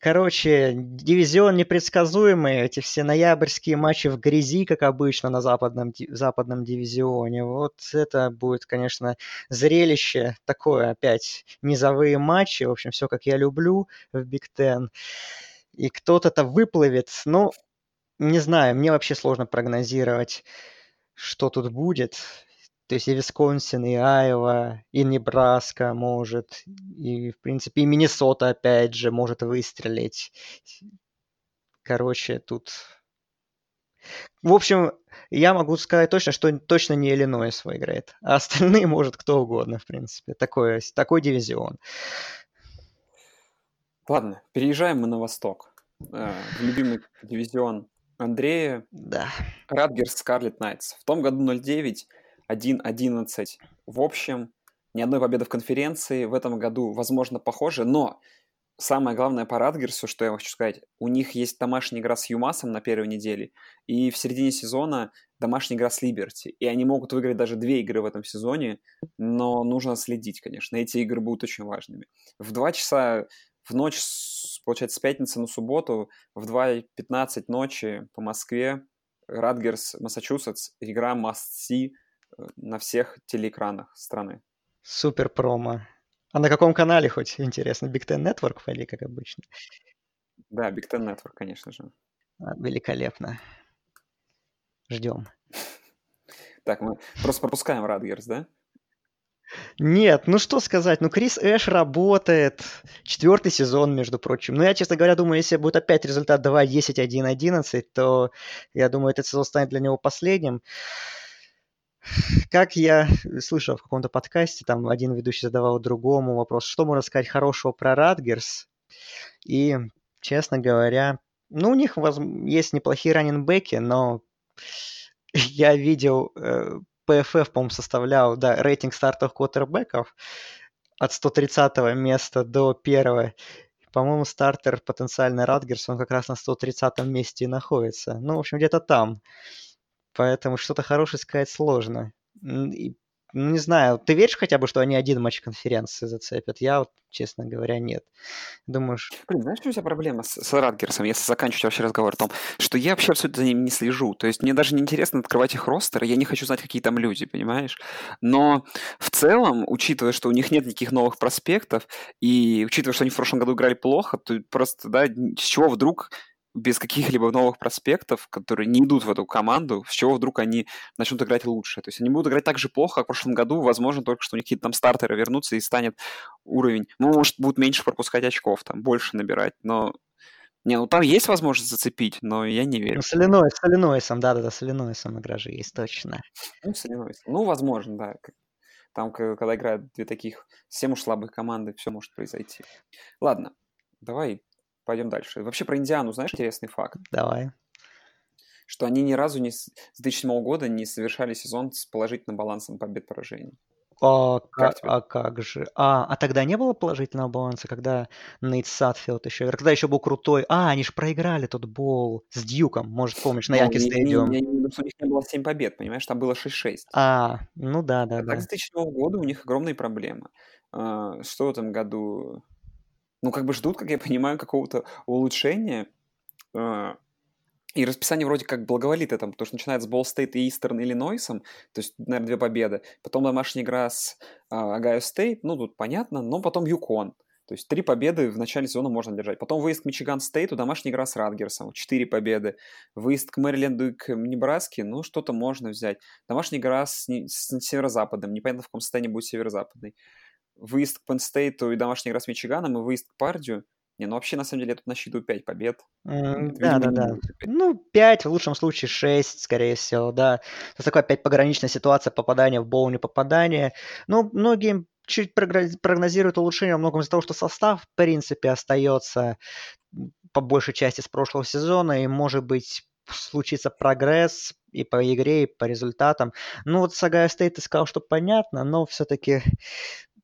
Короче, дивизион непредсказуемый, эти все ноябрьские матчи в грязи, как обычно на западном, западном дивизионе. Вот это будет, конечно, зрелище такое опять. Низовые матчи, в общем, все как я люблю в Биг Тен. И кто-то-то выплывет. Ну, не знаю, мне вообще сложно прогнозировать, что тут будет. То есть и Висконсин, и Айова, и Небраска может, и, в принципе, и Миннесота, опять же, может выстрелить. Короче, тут В общем, я могу сказать точно, что точно не Иллинойс выиграет. А остальные может кто угодно, в принципе. Такой, такой дивизион. Ладно, переезжаем мы на восток. Э, в любимый дивизион Андрея. Да. Радгерс Скарлет Найтс. В том году 0-9, 1-11. В общем, ни одной победы в конференции. В этом году, возможно, похоже, но самое главное по Радгерсу, что я хочу сказать, у них есть домашняя игра с Юмасом на первой неделе, и в середине сезона домашняя игра с Либерти. И они могут выиграть даже две игры в этом сезоне, но нужно следить, конечно. Эти игры будут очень важными. В два часа в ночь, получается, с пятницы на субботу в 2.15 ночи по Москве Радгерс, Массачусетс, игра must see э, на всех телеэкранах страны. Супер промо. А на каком канале хоть, интересно? Big Ten Network или как обычно? Да, Big Ten Network, конечно же. А, великолепно. Ждем. Так, мы просто пропускаем Радгерс, да? Нет, ну что сказать, ну Крис Эш работает, четвертый сезон, между прочим. Ну я, честно говоря, думаю, если будет опять результат 2-10-1-11, то я думаю, этот сезон станет для него последним. Как я слышал в каком-то подкасте, там один ведущий задавал другому вопрос, что можно сказать хорошего про Радгерс. И, честно говоря, ну, у них есть неплохие раненбеки, но я видел, э, PFF, по-моему, составлял, да, рейтинг стартовых квотербеков от 130 места до первого. По-моему, стартер потенциальный Радгерс, он как раз на 130 месте и находится. Ну, в общем, где-то там. Поэтому что-то хорошее сказать сложно. И ну, не знаю, ты веришь хотя бы, что они один матч конференции зацепят? Я вот, честно говоря, нет. Думаешь... Блин, знаешь, у тебя проблема с, с Радгерсом, если заканчивать вообще разговор о том, что я вообще абсолютно за ними не слежу. То есть мне даже не интересно открывать их ростеры, я не хочу знать, какие там люди, понимаешь? Но в целом, учитывая, что у них нет никаких новых проспектов, и учитывая, что они в прошлом году играли плохо, то просто, да, с чего вдруг без каких-либо новых проспектов, которые не идут в эту команду, с чего вдруг они начнут играть лучше. То есть они будут играть так же плохо, как в прошлом году, возможно, только что у них какие-то там стартеры вернутся и станет уровень. Ну, может, будут меньше пропускать очков, там, больше набирать, но... Не, ну там есть возможность зацепить, но я не верю. Ну, с Иллинойс, с Иллинойсом, да-да-да, с Иллинойсом игра же есть, точно. Ну, с Иллинойсом. Ну, возможно, да. Там, когда играют две таких совсем уж слабых команды, все может произойти. Ладно, давай пойдем дальше. Вообще про Индиану знаешь интересный факт? Давай. Что они ни разу не, с 2007 года не совершали сезон с положительным балансом побед-поражений. А как, а как же? А, а тогда не было положительного баланса, когда Нейт Сатфилд еще... Когда еще был крутой... А, они же проиграли тот бол с Дьюком, может, помнишь, на Янки Стадиум. Я не думаю, что у них не было 7 побед, понимаешь? Там было 6-6. А, ну да, да, а да. Так, с 2007 года у них огромные проблемы. А, что в этом году ну, как бы ждут, как я понимаю, какого-то улучшения. А, и расписание вроде как благоволит этому, потому что начинает с Ball State и Eastern Иллинойсом, то есть, наверное, две победы. Потом домашняя игра с Огайо Стейт, ну, тут понятно, но потом Юкон. То есть три победы в начале сезона можно одержать. Потом выезд к Мичиган Стейту, домашняя игра с Ратгерсом, четыре победы. Выезд к Мэриленду и к Небраске, ну, что-то можно взять. Домашняя игра с, с северо-западным, непонятно, в каком состоянии будет северо-западный выезд к Пенстейту и домашний игра с Мичиганом, и выезд к Пардью. Не, ну вообще, на самом деле, я тут насчитываю 5 побед. Mm, да, да, да. Ну, 5, в лучшем случае 6, скорее всего, да. Это такая опять пограничная ситуация, попадания в боул, не попадание. Ну, многие чуть прогнозируют улучшение во многом из-за того, что состав, в принципе, остается по большей части с прошлого сезона, и, может быть, случится прогресс и по игре, и по результатам. Ну, вот с Огайо Стейт ты сказал, что понятно, но все-таки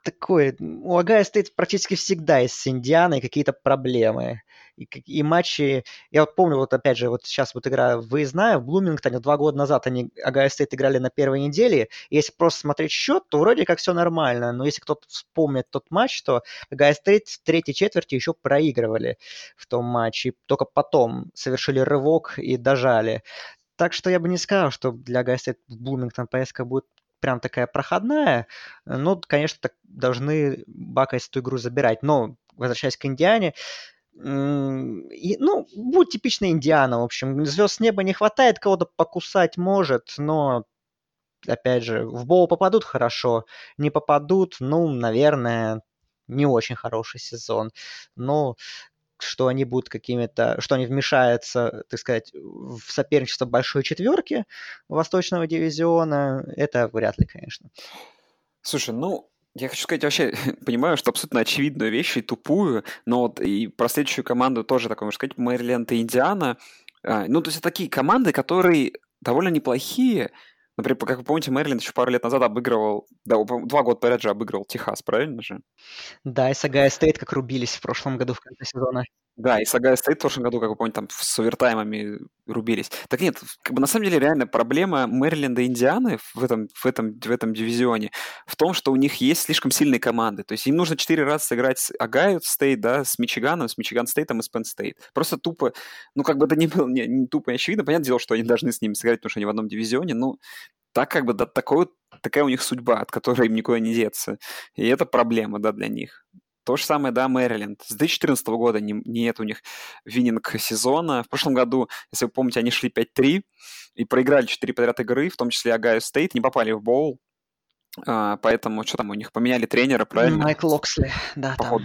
такое... У Огайо Стейт практически всегда здесь какие-то проблемы. И, и матчи... Я вот помню, вот опять же, вот сейчас вот игра выездная в Блумингтоне, два года назад они Огайо Стейт играли на первой неделе. И если просто смотреть счет, то вроде как все нормально. Но если кто-то вспомнит тот матч, то Огайо Стейт в третьей четверти еще проигрывали в том матче. И только потом совершили рывок и дожали. Так что я бы не сказал, что для Огайо Стейт в Блумингтон поездка будет прям такая проходная. Ну, конечно, так должны Бакайс эту игру забирать. Но, возвращаясь к Индиане, и, ну, будет типичная Индиана, в общем. Звезд с неба не хватает, кого-то покусать может, но, опять же, в Боу попадут хорошо, не попадут, ну, наверное, не очень хороший сезон. Но что они будут какими-то, что они вмешаются, так сказать, в соперничество большой четверки Восточного дивизиона, это вряд ли, конечно. Слушай, ну, я хочу сказать, вообще понимаю, что абсолютно очевидную вещь и тупую, но вот и про следующую команду тоже такое можно сказать, Мэриленд и Индиана. А, ну, то есть это такие команды, которые довольно неплохие, Например, как вы помните, Мэриленд еще пару лет назад обыгрывал, да, два года подряд же обыгрывал Техас, правильно же? Да, и с Огайо Стейт как рубились в прошлом году в конце сезона. Да, и с Огайо Стейт в прошлом году, как вы помните, там с овертаймами рубились. Так нет, как бы на самом деле реально проблема Мэриленда и Индианы в этом, в, этом, в этом дивизионе в том, что у них есть слишком сильные команды. То есть им нужно четыре раза сыграть с Огайо Стейт, да, с Мичиганом, с Мичиган Стейтом и с Пенн Стейт. Просто тупо, ну как бы это не было не, не тупо и очевидно. Понятное дело, что они должны с ними сыграть, потому что они в одном дивизионе, но так как бы да, такой, такая у них судьба, от которой им никуда не деться. И это проблема, да, для них. То же самое, да, Мэриленд. С 2014 года не, нет у них winning сезона. В прошлом году, если вы помните, они шли 5-3 и проиграли 4 подряд игры, в том числе Огайо Стейт, не попали в боул. А, поэтому что там у них? Поменяли тренера, правильно? Майк Локсли, да, по там. Ходу,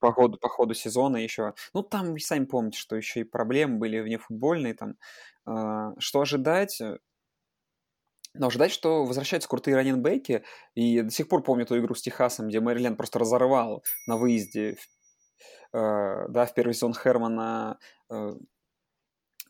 по, ходу, по ходу сезона еще. Ну, там, вы сами помните, что еще и проблемы были внефутбольные. Там, а, что ожидать? Но ожидать, что возвращаются крутые running back и, и до сих пор помню ту игру с Техасом, где Мэриленд просто разорвал на выезде, э, да, в первый сезон Хермана э,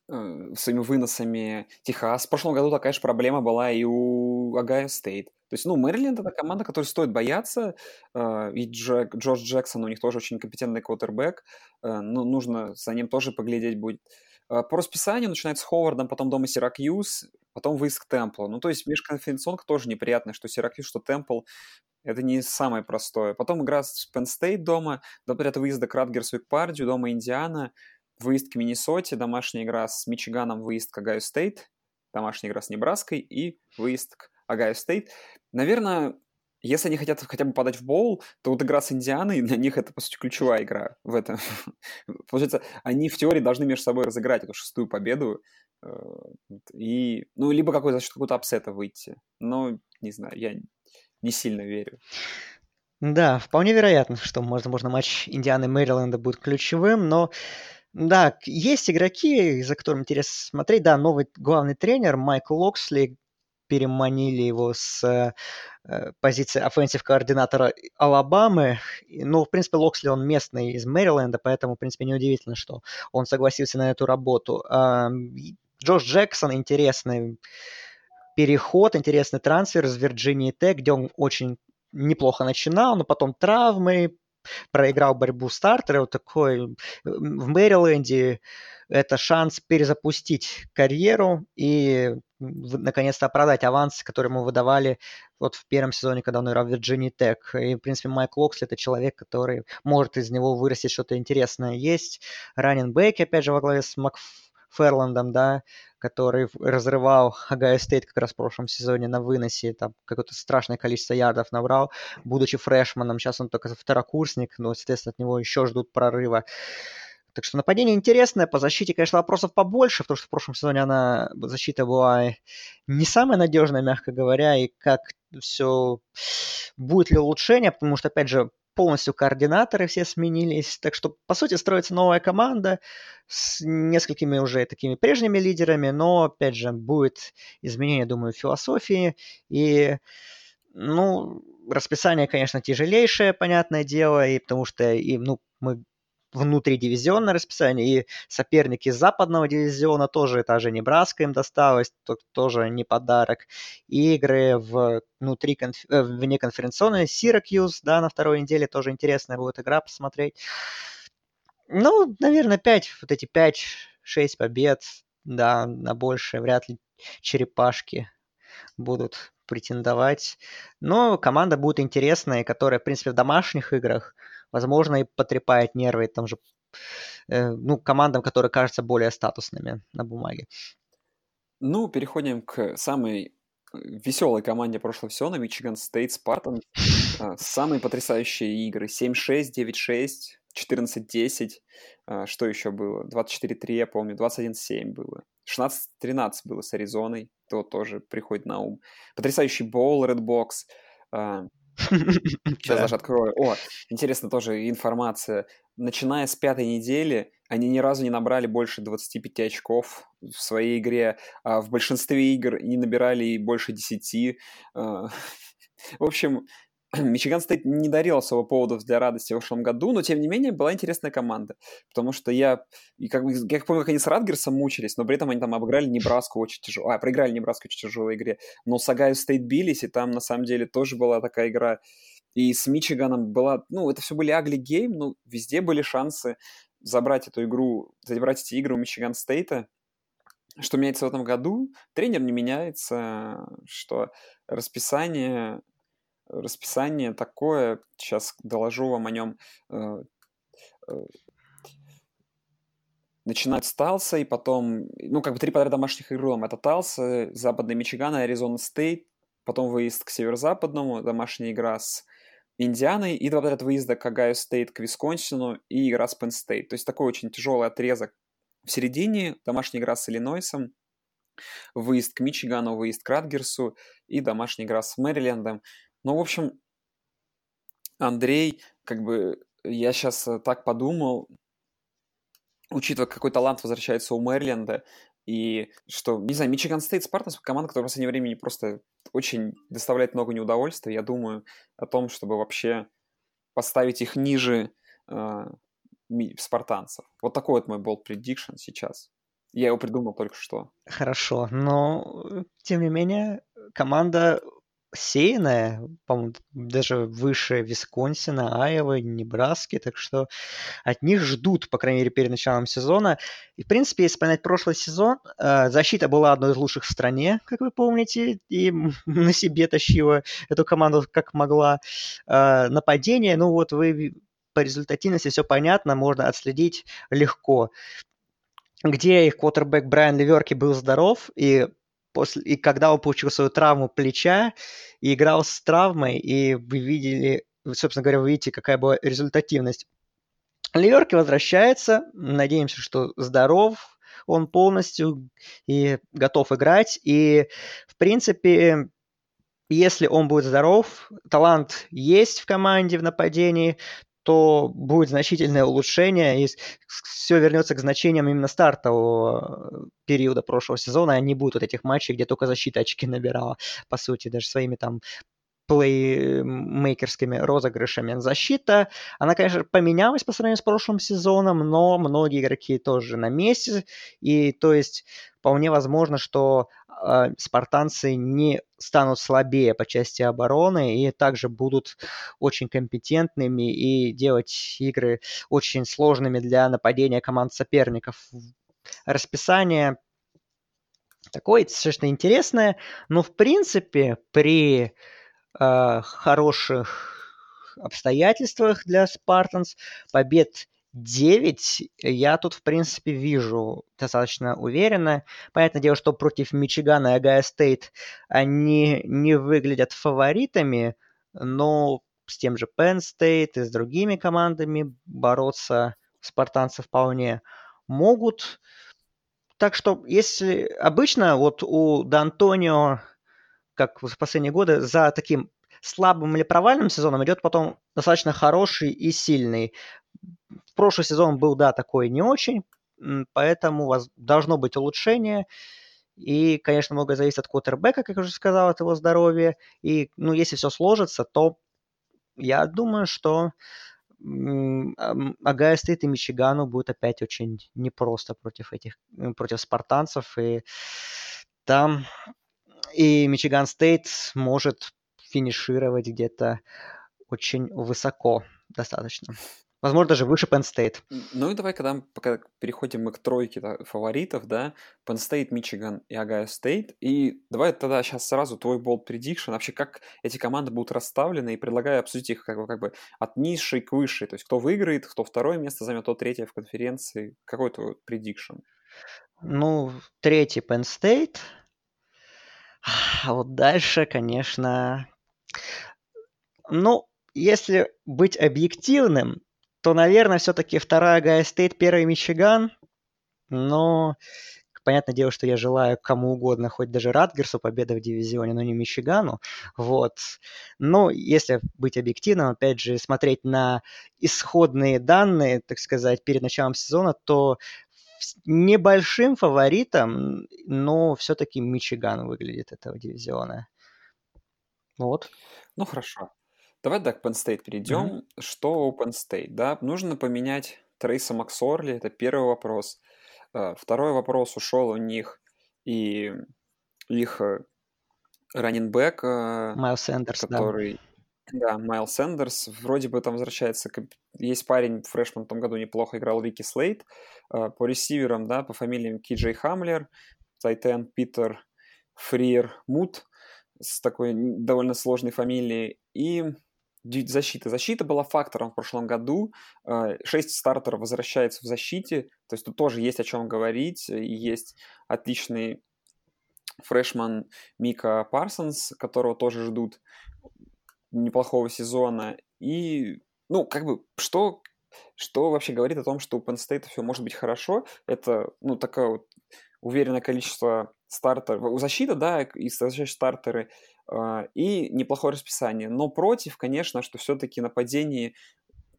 э, своими выносами Техас. В прошлом году такая же проблема была и у Огайо Стейт. То есть, ну, Мэриленд это команда, которой стоит бояться, э, и Джек, Джош Джексон у них тоже очень компетентный квотербек, э, ну, нужно за ним тоже поглядеть будет. Э, по расписанию начинается с Ховардом, потом дома Сиракьюз, потом выезд к Темплу. Ну, то есть межконференционка тоже неприятная, что Сиракьюз, что Темпл. Это не самое простое. Потом игра с Penn State дома, два подряд выезда к Ратгерсу и к Пардью, дома Индиана, выезд к Миннесоте, домашняя игра с Мичиганом, выезд к Огайо Стейт, домашняя игра с Небраской и выезд к Огайо Стейт. Наверное, если они хотят хотя бы попасть в боул, то вот игра с Индианой, для них это, по сути, ключевая игра в этом. Получается, они в теории должны между собой разыграть эту шестую победу, и, ну, либо какой, за счет какого-то upset а выйти. Но, не знаю, я не сильно верю. Да, вполне вероятно, что, возможно, матч Индианы Мэриленда будет ключевым, но да, есть игроки, за которыми интересно смотреть. Да, новый главный тренер Майкл Локсли, переманили его с э, позиции offensive координатора Алабамы. Ну, в принципе, Локсли, он местный из Мэриленда, поэтому, в принципе, неудивительно, что он согласился на эту работу. Э, Джош Джексон интересный переход, интересный трансфер из Вирджинии Тек, где он очень неплохо начинал, но потом травмы, проиграл борьбу стартера, вот такой в Мэриленде это шанс перезапустить карьеру и наконец-то оправдать аванс, который ему выдавали вот в первом сезоне, когда он играл в Вирджинии Тек. И, в принципе, Майк Локсли – это человек, который может из него вырастить что-то интересное. Есть running back и, опять же, во главе с Макферландом, да, который разрывал Огайо Стейт как раз в прошлом сезоне на выносе, там какое-то страшное количество ярдов набрал, будучи фрешманом. Сейчас он только второкурсник, но, естественно, от него еще ждут прорыва. Так что нападение интересное, по защите, конечно, вопросов побольше, потому что в прошлом сезоне она, защита была не самая надежная, мягко говоря, и как все, будет ли улучшение, потому что, опять же, полностью координаторы все сменились, так что, по сути, строится новая команда с несколькими уже такими прежними лидерами, но, опять же, будет изменение, думаю, философии, и, ну, расписание, конечно, тяжелейшее, понятное дело, и потому что, и, ну, мы внутридивизионное расписание, и соперники западного дивизиона тоже, та же Небраска им досталось, то, тоже не подарок. И игры внутри, конф... Э, вне конференционной, Syracuse, да, на второй неделе тоже интересная будет игра посмотреть. Ну, наверное, 5, вот эти 5-6 побед, да, на больше вряд ли черепашки будут претендовать. Но команда будет интересная, которая, в принципе, в домашних играх – возможно, и потрепает нервы там же, э, ну, командам, которые кажутся более статусными на бумаге. Ну, переходим к самой э, веселой команде прошлого сезона, Мичиган Стейт Спартан. Самые потрясающие игры. 7-6, 9-6, 14-10. Что еще было? 24-3, я помню. 21-7 было. 16-13 было с Аризоной. То тоже приходит на ум. Потрясающий боул, Redbox. Сейчас даже открою. О, интересно тоже информация. Начиная с пятой недели, они ни разу не набрали больше 25 очков в своей игре. А в большинстве игр не набирали больше 10. А, в общем, Мичиган Стейт не дарил особо поводов для радости в прошлом году, но тем не менее была интересная команда, потому что я, и как, я помню, как они с Ратгерсом мучились, но при этом они там обыграли Небраску очень тяжело, а, проиграли Небраске очень тяжелой игре, но с Огайо Стейт бились, и там на самом деле тоже была такая игра, и с Мичиганом была, ну, это все были ugly game, но везде были шансы забрать эту игру, забрать эти игры у Мичиган Стейта, что меняется в этом году? Тренер не меняется, что расписание расписание такое, сейчас доложу вам о нем. Э, э, начинают с Талса, и потом, ну, как бы три подряд домашних игры. Это Талса, Западный Мичиган, Аризона Стейт, потом выезд к северо-западному, домашняя игра с Индианой, и два подряд выезда к Огайо Стейт, к Висконсину, и игра с Пенн Стейт. То есть такой очень тяжелый отрезок в середине, домашняя игра с Иллинойсом, выезд к Мичигану, выезд к Радгерсу и домашняя игра с Мэрилендом. Ну, в общем, Андрей, как бы, я сейчас э, так подумал, учитывая, какой талант возвращается у Мэриленда, и что, не знаю, Мичиган Стейт Спартанс команда, которая в последнее время просто очень доставляет много неудовольствия. Я думаю о том, чтобы вообще поставить их ниже э, спартанцев. Вот такой вот мой болт prediction сейчас. Я его придумал только что. Хорошо, но тем не менее команда сеянная, по-моему, даже выше Висконсина, Айовы, Небраски, так что от них ждут, по крайней мере, перед началом сезона. И, в принципе, если вспоминать прошлый сезон, э, защита была одной из лучших в стране, как вы помните, и на себе тащила эту команду как могла. Э, нападение, ну вот вы по результативности все понятно, можно отследить легко где их квотербек Брайан Ливерки был здоров, и после, и когда он получил свою травму плеча и играл с травмой, и вы видели, собственно говоря, вы видите, какая была результативность. Ливерки возвращается, надеемся, что здоров он полностью и готов играть. И, в принципе, если он будет здоров, талант есть в команде в нападении, то будет значительное улучшение, и все вернется к значениям именно стартового э, периода прошлого сезона, а не будет вот этих матчей, где только защита очки набирала, по сути, даже своими там плеймейкерскими розыгрышами. Защита, она, конечно, поменялась по сравнению с прошлым сезоном, но многие игроки тоже на месте, и то есть вполне возможно, что э, спартанцы не станут слабее по части обороны и также будут очень компетентными и делать игры очень сложными для нападения команд соперников. Расписание такое достаточно интересное, но в принципе при хороших обстоятельствах для Спартанс побед 9 я тут, в принципе, вижу достаточно уверенно. Понятное дело, что против Мичигана и Агая Стейт они не выглядят фаворитами, но с тем же Penn State и с другими командами бороться спартанцы вполне могут. Так что, если обычно вот у Д'Антонио, как в последние годы, за таким слабым или провальным сезоном идет потом достаточно хороший и сильный. Прошлый сезон был, да, такой не очень, поэтому у вас должно быть улучшение. И, конечно, многое зависит от квотербека, как я уже сказал, от его здоровья. И, ну, если все сложится, то я думаю, что Огайо Стейт и Мичигану будет опять очень непросто против этих, против спартанцев. И там и Мичиган Стейт может финишировать где-то очень высоко достаточно. Возможно, даже выше Penn State. Ну и давай, когда пока переходим мы к тройке да, фаворитов, да, Penn State, Мичиган и Огайо Стейт. И давай тогда сейчас сразу твой bold prediction. Вообще, как эти команды будут расставлены, и предлагаю обсудить их как бы, как бы от низшей к высшей. То есть, кто выиграет, кто второе место займет, кто третье в конференции. Какой твой prediction? Ну, третий Penn State. А вот дальше, конечно... Ну, если быть объективным, то, наверное, все-таки вторая Гайя Стейт, первый Мичиган. Но Понятное дело, что я желаю кому угодно, хоть даже Радгерсу победы в дивизионе, но не Мичигану. Вот. Но если быть объективным, опять же, смотреть на исходные данные, так сказать, перед началом сезона, то небольшим фаворитом, но все-таки Мичиган выглядит этого дивизиона. Вот. Ну, хорошо. Давай да, к Penn State перейдем. Mm-hmm. Что у Penn State? Да, нужно поменять Трейса Максорли, это первый вопрос. А, второй вопрос ушел у них и их раненбэк, Майл Сэндерс, который... Да, Майл Сэндерс. Вроде бы там возвращается... Есть парень, freshman в том году неплохо играл, Рикки Слейд. А, по ресиверам, да, по фамилиям Кей Джей Хамлер, tight end Пэт Фрайермут с такой довольно сложной фамилией. И защита. Защита была фактором в прошлом году. А, шесть стартеров возвращается в защите. То есть тут тоже есть о чем говорить. И есть отличный freshman Мика Парсонс, которого тоже ждут неплохого сезона. И, ну, как бы, что, что вообще говорит о том, что у Penn State все может быть хорошо? Это, ну, такое вот уверенное количество стартеров. У защиты, да, и стартеры – а, и неплохое расписание. Но против, конечно, что все-таки нападение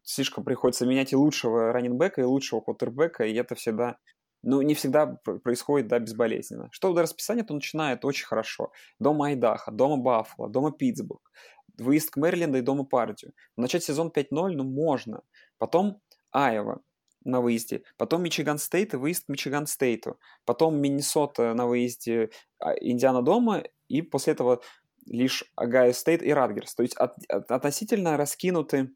слишком приходится менять и лучшего раненбека, и лучшего квотербека, и это всегда, ну, не всегда происходит, да, безболезненно. Что до расписания, то начинает очень хорошо. Дома Айдахо, дома Баффало, дома Питтсбург, выезд к Мэриленда и дома Пердью. Начать сезон 5-0, ну, можно. Потом Айова на выезде, потом Мичиган Стейт и выезд к Мичиган Стейту, потом Миннесота на выезде, а, Индиана дома, и после этого лишь Огайо Стейт и Ратгерс. То есть от, от, относительно раскинуты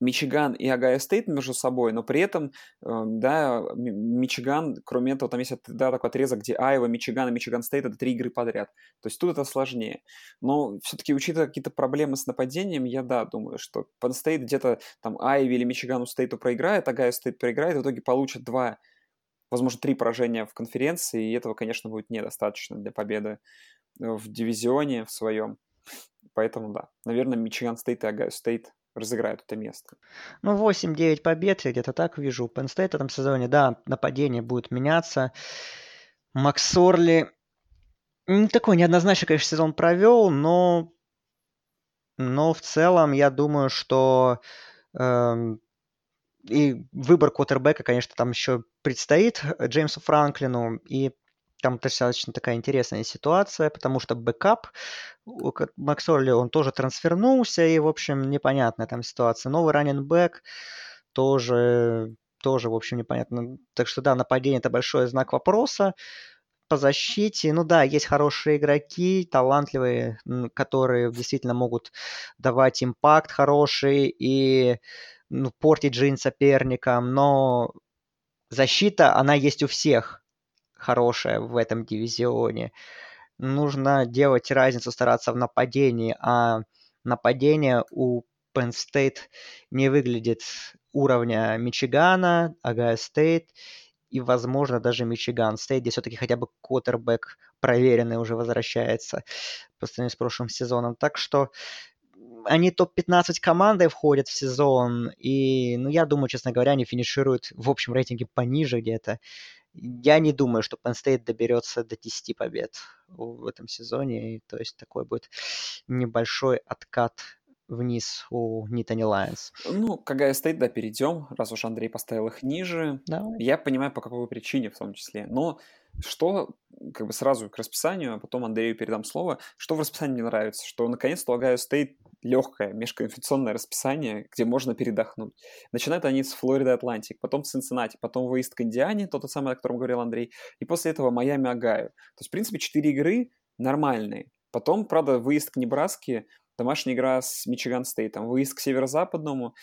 Мичиган и Огайо Стейт между собой, но при этом, э, да, Мичиган, кроме этого, там есть да, такой отрезок, где Айова, Мичиган и Мичиган Стейт — это три игры подряд. То есть тут это сложнее. Но все-таки, учитывая какие-то проблемы с нападением, я, да, думаю, что Penn State где-то там Айове или Мичигану Стейту проиграет, Огайо Стейт проиграет, в итоге получат два, возможно, три поражения в конференции, и этого, конечно, будет недостаточно для победы в дивизионе в своем. Поэтому да, наверное, Мичиган Стейт и Огайо Стейт разыграют это место. Ну, 8-9 побед, я где-то так вижу. Penn State в этом сезоне, да, нападение будет меняться. Максорли не такой неоднозначный, конечно, сезон провел, но, но в целом я думаю, что э, и выбор квотербека, конечно, там еще предстоит Джеймсу Франклину, и там достаточно такая интересная ситуация, потому что backup Максорли, он тоже трансфернулся, и, в общем, непонятная там ситуация. Новый running back тоже, тоже, в общем, непонятно. Так что, да, нападение – это большой знак вопроса. По защите, ну да, есть хорошие игроки, талантливые, которые действительно могут давать импакт хороший и ну, портить жизнь соперникам, но защита, она есть у всех хорошая в этом дивизионе. Нужно делать разницу, стараться в нападении, а нападение у Penn State не выглядит уровня Мичигана, Огайо Стейт и, возможно, даже Мичиган Стейт, где все-таки хотя бы квотербек проверенный уже возвращается по сравнению с прошлым сезоном. Так что они топ-15 командой входят в сезон, и, ну, я думаю, честно говоря, они финишируют в общем рейтинге пониже где-то. Я не думаю, что Penn State доберется до 10 побед в этом сезоне. И, то есть такой будет небольшой откат вниз у Nittany Lions. Ну, к Огайо Стейт, да, перейдем, раз уж Андрей поставил их ниже. Давай. Я понимаю, по какой причине в том числе. Но что, как бы сразу к расписанию, а потом Андрею передам слово, что в расписании мне нравится, что наконец-то у Огайо Стейт легкое межконференционное расписание, где можно передохнуть. Начинают они с Флорида Атлантик, потом Цинциннати, потом выезд к Индиане, тот самый, о котором говорил Андрей, и после этого Майами Огайо. То есть, в принципе, четыре игры нормальные. Потом, правда, выезд к Небраске, домашняя игра с Мичиган Стейтом, выезд к Северо-Западному,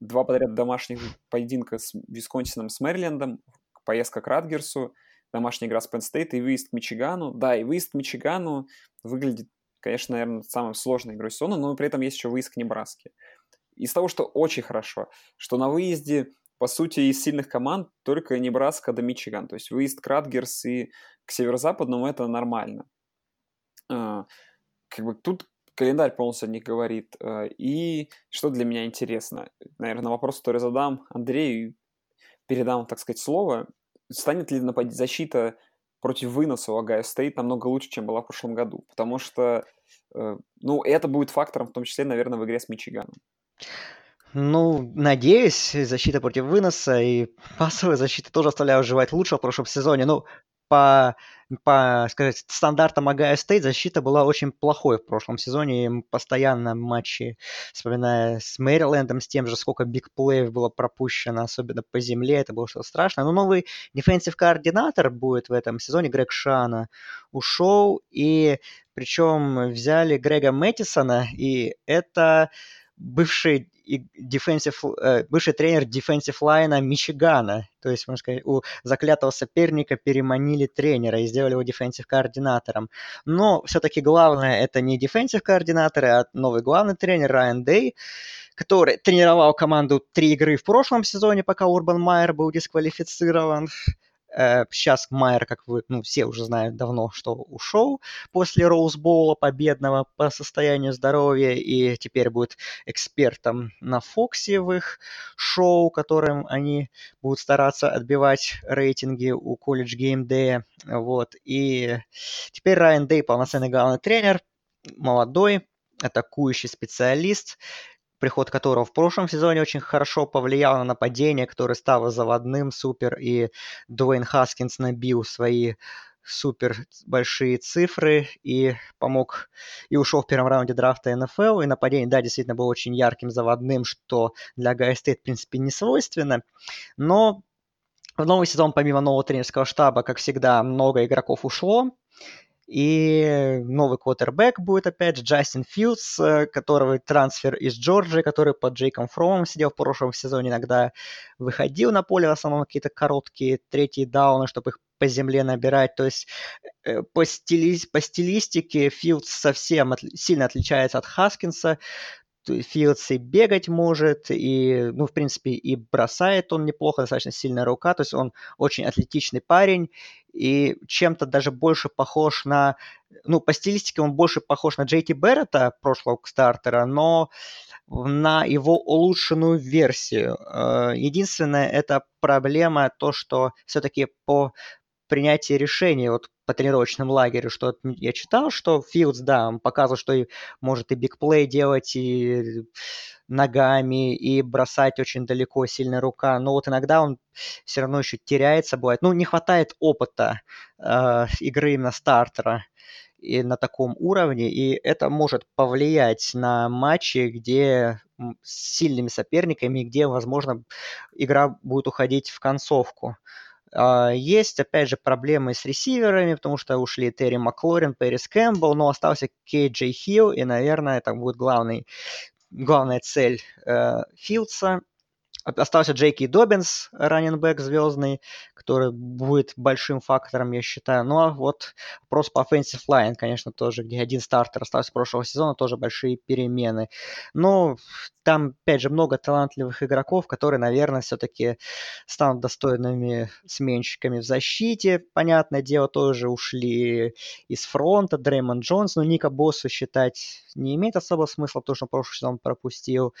два подряд домашних поединка с Висконсином, с Мэрилендом, поездка к Радгерсу, домашняя игра с Penn State и выезд к Мичигану. Да, и выезд к Мичигану выглядит конечно, наверное, самой сложной игрой сезона, но при этом есть еще выезд к Небраске. Из того, что очень хорошо, что на выезде, по сути, из сильных команд только Небраска до Мичиган. То есть выезд к Радгерс и к северо-западному это нормально. А, как бы тут календарь полностью них говорит. А, и что для меня интересно, наверное, вопрос, который задам Андрею, передам, так сказать, слово. Станет ли напад... защита против выноса у Огайо Стейт намного лучше, чем была в прошлом году. Потому что, э, ну, это будет фактором, в том числе, наверное, в игре с Мичиганом. Ну, надеюсь, защита против выноса и пасовая защита тоже оставляет желать лучшего в прошлом сезоне. Ну, по, по сказать, стандартам Огайо Стейт защита была очень плохой в прошлом сезоне. Им постоянно матчи, вспоминая с Мэрилендом, с тем же, сколько бигплеев было пропущено, особенно по земле, это было что-то страшное. Но новый defensive координатор будет в этом сезоне, Грег Шиано, ушел, и причем взяли Грега Мэттисона, и это бывший defensive, э, бывший тренер defensive лайна Мичигана. То есть, можно сказать, у заклятого соперника переманили тренера и сделали его defensive координатором. Но все-таки главное это не defensive координаторы, а новый главный тренер Райан Дей, который тренировал команду три игры в прошлом сезоне, пока Урбан Майер был дисквалифицирован. Сейчас э, Майер, как вы ну, все уже знают давно, что ушел после Роузбоула победного по состоянию здоровья и теперь будет экспертом на Фоксе в их шоу, которым они будут стараться отбивать рейтинги у колледж Day. Вот. И теперь Райан Дей полноценный главный тренер, молодой, атакующий специалист, приход которого в прошлом сезоне очень хорошо повлиял на нападение, которое стало заводным супер, и Дуэйн Хаскинс набил свои супер большие цифры и помог, и ушел в первом раунде драфта НФЛ, и нападение, да, действительно было очень ярким, заводным, что для Стейт, в принципе, не свойственно, но в новый сезон, помимо нового тренерского штаба, как всегда, много игроков ушло, и новый квотербек будет опять же Джастин Филдс, э, которого трансфер из Джорджии, который под Джейком Фромом сидел в прошлом сезоне, иногда выходил на поле, в основном какие-то короткие третьи дауны, чтобы их по земле набирать. То есть э, по, стили... по стилистике Филдс совсем от... сильно отличается от Хаскинса. Филдс и бегать может, и, ну, в принципе, и бросает он неплохо, достаточно сильная рука, то есть он очень атлетичный парень, и чем-то даже больше похож на, ну, по стилистике он больше похож на Джейти Беррета, прошлого стартера, но на его улучшенную версию. Э, единственное, это проблема то, что все-таки по принятии решений вот по тренировочному лагерю, что я читал, что Филдс, да, он показывал, что и, может и бигплей делать, и ногами, и бросать очень далеко сильная рука, но вот иногда он все равно еще теряется, бывает. Ну, не хватает опыта э, игры именно стартера и на таком уровне, и это может повлиять на матчи, где с сильными соперниками, где, возможно, игра будет уходить в концовку. А, есть, опять же, проблемы с ресиверами, потому что ушли Терри Маклорин, Пэрис Кэмпбелл, но остался Кей Джей Хилл, и, наверное, это будет главный, главная цель э, Филдса Остался Джейки Добинс, раненбэк звездный, который будет большим фактором, я считаю. Ну а вот вопрос по offensive line, конечно, тоже, где один стартер остался с прошлого сезона, тоже большие перемены. Но там, опять же, много талантливых игроков, которые, наверное, все-таки станут достойными сменщиками в защите. Понятное дело, тоже ушли из фронта. Дреймонд Джонс, но Ника Боссу считать не имеет особого смысла, потому что прошлый сезон пропустил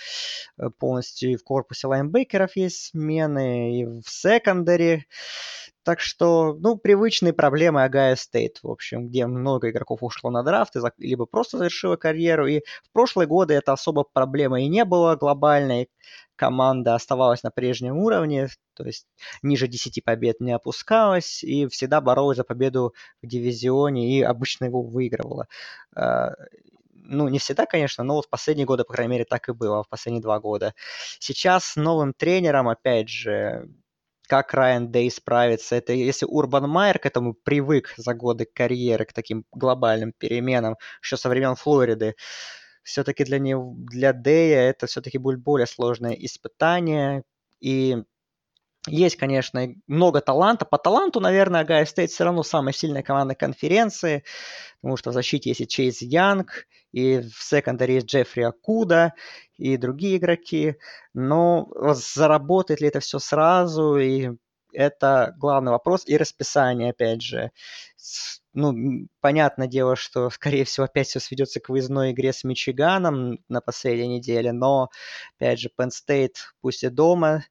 э, полностью в корпусе лайнбекеров есть смены, и в секондаре. Так что, ну, привычные проблемы Агая Стейт, в общем, где много игроков ушло на драфт, либо просто завершила карьеру. И в прошлые годы это особо проблема и не было глобальной. Команда оставалась на прежнем уровне, то есть ниже 10 побед не опускалась и всегда боролась за победу в дивизионе и обычно его выигрывала. Ну, не всегда, конечно, но вот в последние годы, по крайней мере, так и было, в последние два года. Сейчас с новым тренером, опять же, как Райан Дей справится. Это если Урбан Майер к этому привык за годы карьеры, к таким глобальным переменам, еще со времен Флориды, все-таки для, него, для Дэя это все-таки будет более сложное испытание. И есть, конечно, много таланта. По таланту, наверное, Гайо Стейт все равно самая сильная команда конференции, потому что в защите есть и Чейз Янг, и в секондаре есть Джеффри Акуда, и другие игроки. Но заработает ли это все сразу, и это главный вопрос. И расписание, опять же. Ну, понятное дело, что, скорее всего, опять все сведется к выездной игре с Мичиганом на последней неделе, но, опять же, Penn State пусть и дома,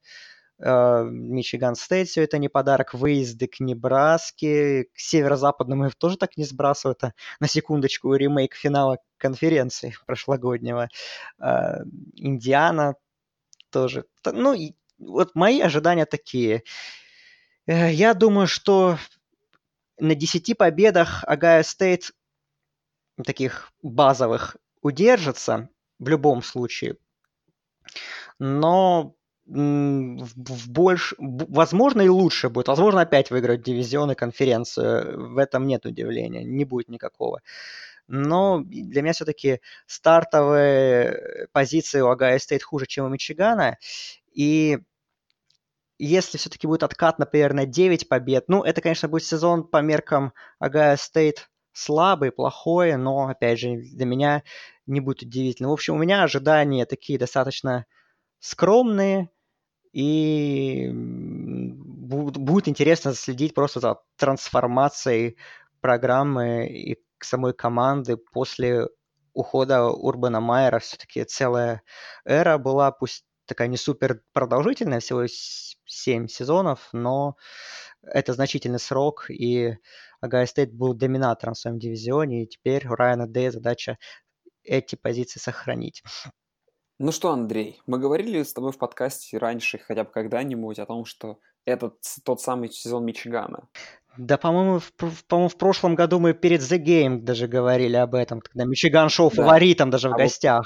Мичиган Стейт все это не подарок. Выезды к Небраске, к северо-западному их тоже так не сбрасывают. А на секундочку ремейк финала конференции прошлогоднего. Э, Индиана тоже. Ну, вот мои ожидания такие. Э, я думаю, что на 10 победах Агая Стейт таких базовых удержится в любом случае. Но в больше, возможно, и лучше будет. Возможно, опять выиграть дивизион и конференцию. В этом нет удивления, не будет никакого. Но для меня все-таки стартовые позиции у Огайо Стейт хуже, чем у Мичигана. И если все-таки будет откат, например, на 9 побед, ну, это, конечно, будет сезон по меркам Огайо Стейт слабый, плохой, но, опять же, для меня не будет удивительно. В общем, у меня ожидания такие достаточно скромные, и будет интересно следить просто за трансформацией программы и самой команды после ухода Урбана Майера. Все-таки целая эра была, пусть такая не супер продолжительная, всего 7 сезонов, но это значительный срок, и Агай Стейт был доминатором в своем дивизионе, и теперь у Райана Дэя задача эти позиции сохранить. Ну что, Андрей, мы говорили с тобой в подкасте раньше хотя бы когда-нибудь о том, что этот тот самый сезон Мичигана. Да, по-моему, в, по-моему, в прошлом году мы перед The Game даже говорили об этом, когда Мичиган шел да. фаворитом даже в а гостях.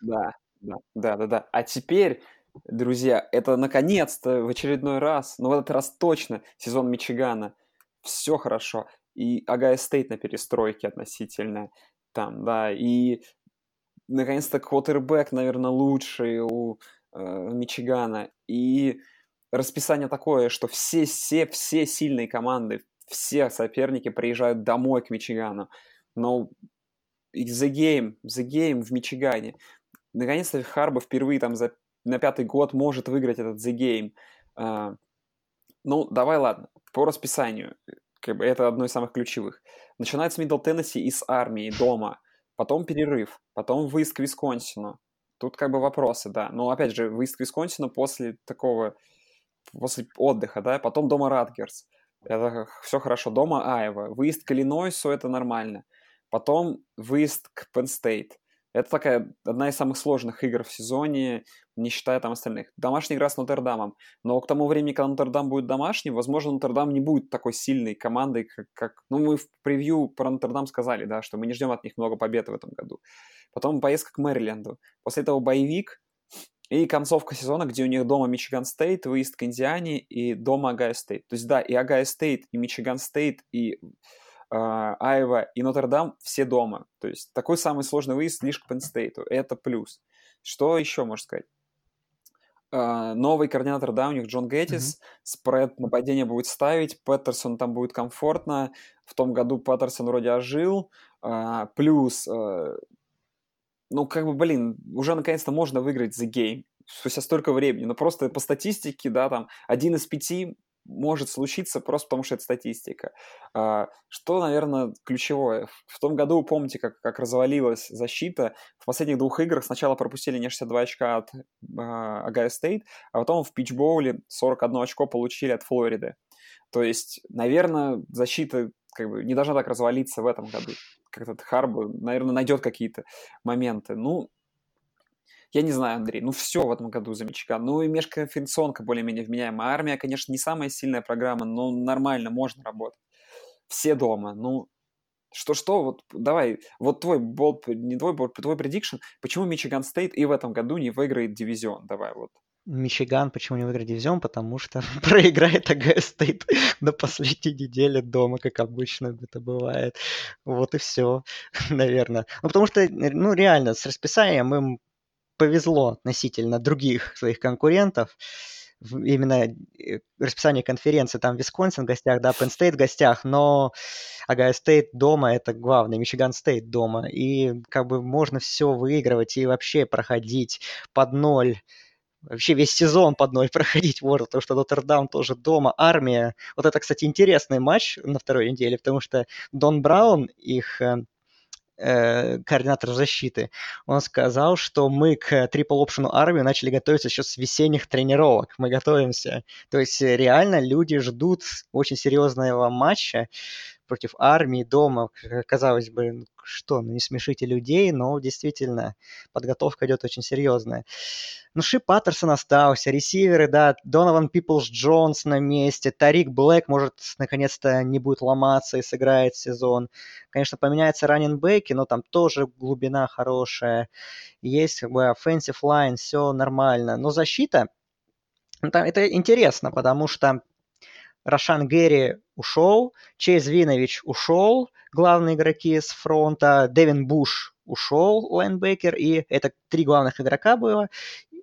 Вот, да, да, да, да, да. А теперь, друзья, это наконец-то в очередной раз, но в этот раз точно сезон Мичигана. Все хорошо. И Агая Стейт на перестройке относительно там, да, и наконец-то квотербек, наверное, лучший у э, Мичигана. И расписание такое, что все, все, все сильные команды, все соперники приезжают домой к Мичигану. Но The Game, The Game в Мичигане. Наконец-то Харбо впервые там за, на пятый год может выиграть этот The Game. Uh, ну, давай, ладно. По расписанию. Как бы это одно из самых ключевых. Начинается Мидл Теннесси из армии дома потом перерыв, потом выезд к Висконсину. Тут как бы вопросы, да. Но опять же, выезд к Висконсину после такого, после отдыха, да, потом дома Радгерс. Это все хорошо. Дома Айва. Выезд к Иллинойсу, это нормально. Потом выезд к Penn State. Это такая одна из самых сложных игр в сезоне, не считая там остальных. Домашняя игра с Нотр-Дамом. Но к тому времени, когда Нотр-Дам будет домашним, возможно, Нотр-Дам не будет такой сильной командой, как, как... Ну, мы в превью про Нотр-Дам сказали, да, что мы не ждем от них много побед в этом году. Потом поездка к Мэриленду. После этого bye week, и концовка сезона, где у них дома Мичиган Стейт, выезд к Индиане и дома Огайо Стейт. То есть, да, и Огайо Стейт, и Мичиган Стейт, и Айова и Нотр-Дам все дома. То есть такой самый сложный выезд лишь к Пенстейту. Это плюс. Что еще можно сказать? Э, новый координатор, да, у них Джош Гэттис, м-м. спред нападения будет ставить, Паттерсон там будет комфортно, в том году Петерсон вроде ожил, uh, плюс, ну, как бы, блин, уже наконец-то можно выиграть The Game, спустя столько времени, но просто по статистике, да, там, один из пяти может случиться просто потому, что это статистика. А, что, наверное, ключевое? В том году, помните, как, как развалилась защита? В последних двух играх сначала пропустили не 62 очка от Ohio State, а потом в Peach Bowl е 41 очко получили от Флориды. То есть, наверное, защита как бы не должна так развалиться в этом году. Как этот Харбо, наверное, найдет какие-то моменты. Ну, я не знаю, Андрей, ну все в этом году за Мичиган. Ну и межконференционка более-менее вменяемая. Армия, конечно, не самая сильная программа, но нормально, можно работать. Все дома. Ну, что-что, вот давай, вот твой болт, не твой болт, твой предикшн, почему Мичиган Стейт и в этом году не выиграет дивизион? Давай вот. Мичиган почему не выиграет дивизион? Потому что проиграет Ohio State на последней неделе дома, как обычно это бывает. Вот и все, наверное. Ну, потому что, ну, реально, с расписанием им повезло относительно других своих конкурентов. Именно э, расписание конференции, там Висконсин в гостях, да, Penn State в гостях, но Ohio State дома, это главное, Michigan State дома. И как бы можно все выигрывать и вообще проходить под ноль вообще весь сезон под ноль проходить можно, потому что Нотр-Дам тоже дома, армия. Вот это, кстати, интересный матч на второй неделе, потому что Дон Браун, их э, э, координатор защиты, он сказал, что мы к Triple Option армии начали готовиться еще с весенних тренировок. Мы готовимся. То есть реально люди ждут очень серьезного матча против армии дома. Казалось бы, что, ну не смешите людей, но действительно подготовка идет очень серьезная. Ну, Ши Паттерсон остался, ресиверы, да, Донован Пиплс Джонс на месте, Тарик Блэк, может, наконец-то не будет ломаться и сыграет сезон. Конечно, поменяется раннинбеки, но там тоже глубина хорошая. Есть как бы offensive line, все нормально. Но защита, ну, это интересно, потому что Рашан Гэри ушел, Чейз Винович ушел, главные игроки с фронта, Дэвин Буш ушел, лайнбекер, и это три главных игрока было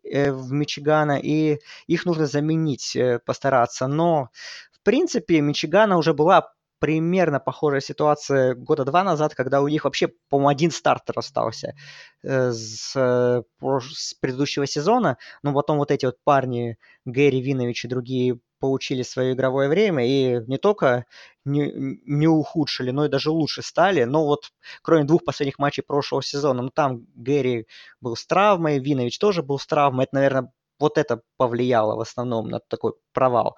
э, в Мичигана, и их нужно заменить, э, постараться. Но, в принципе, Мичигана уже была примерно похожая ситуация года два назад, когда у них вообще, по-моему, один стартер остался э, с, с предыдущего сезона, но потом вот эти вот парни, Гэри Винович и другие получили свое игровое время и не только не, не ухудшили, но и даже лучше стали. Но вот кроме двух последних матчей прошлого сезона, ну там Гэри был с травмой, Винович тоже был с травмой. Это, наверное, вот это повлияло в основном на такой провал.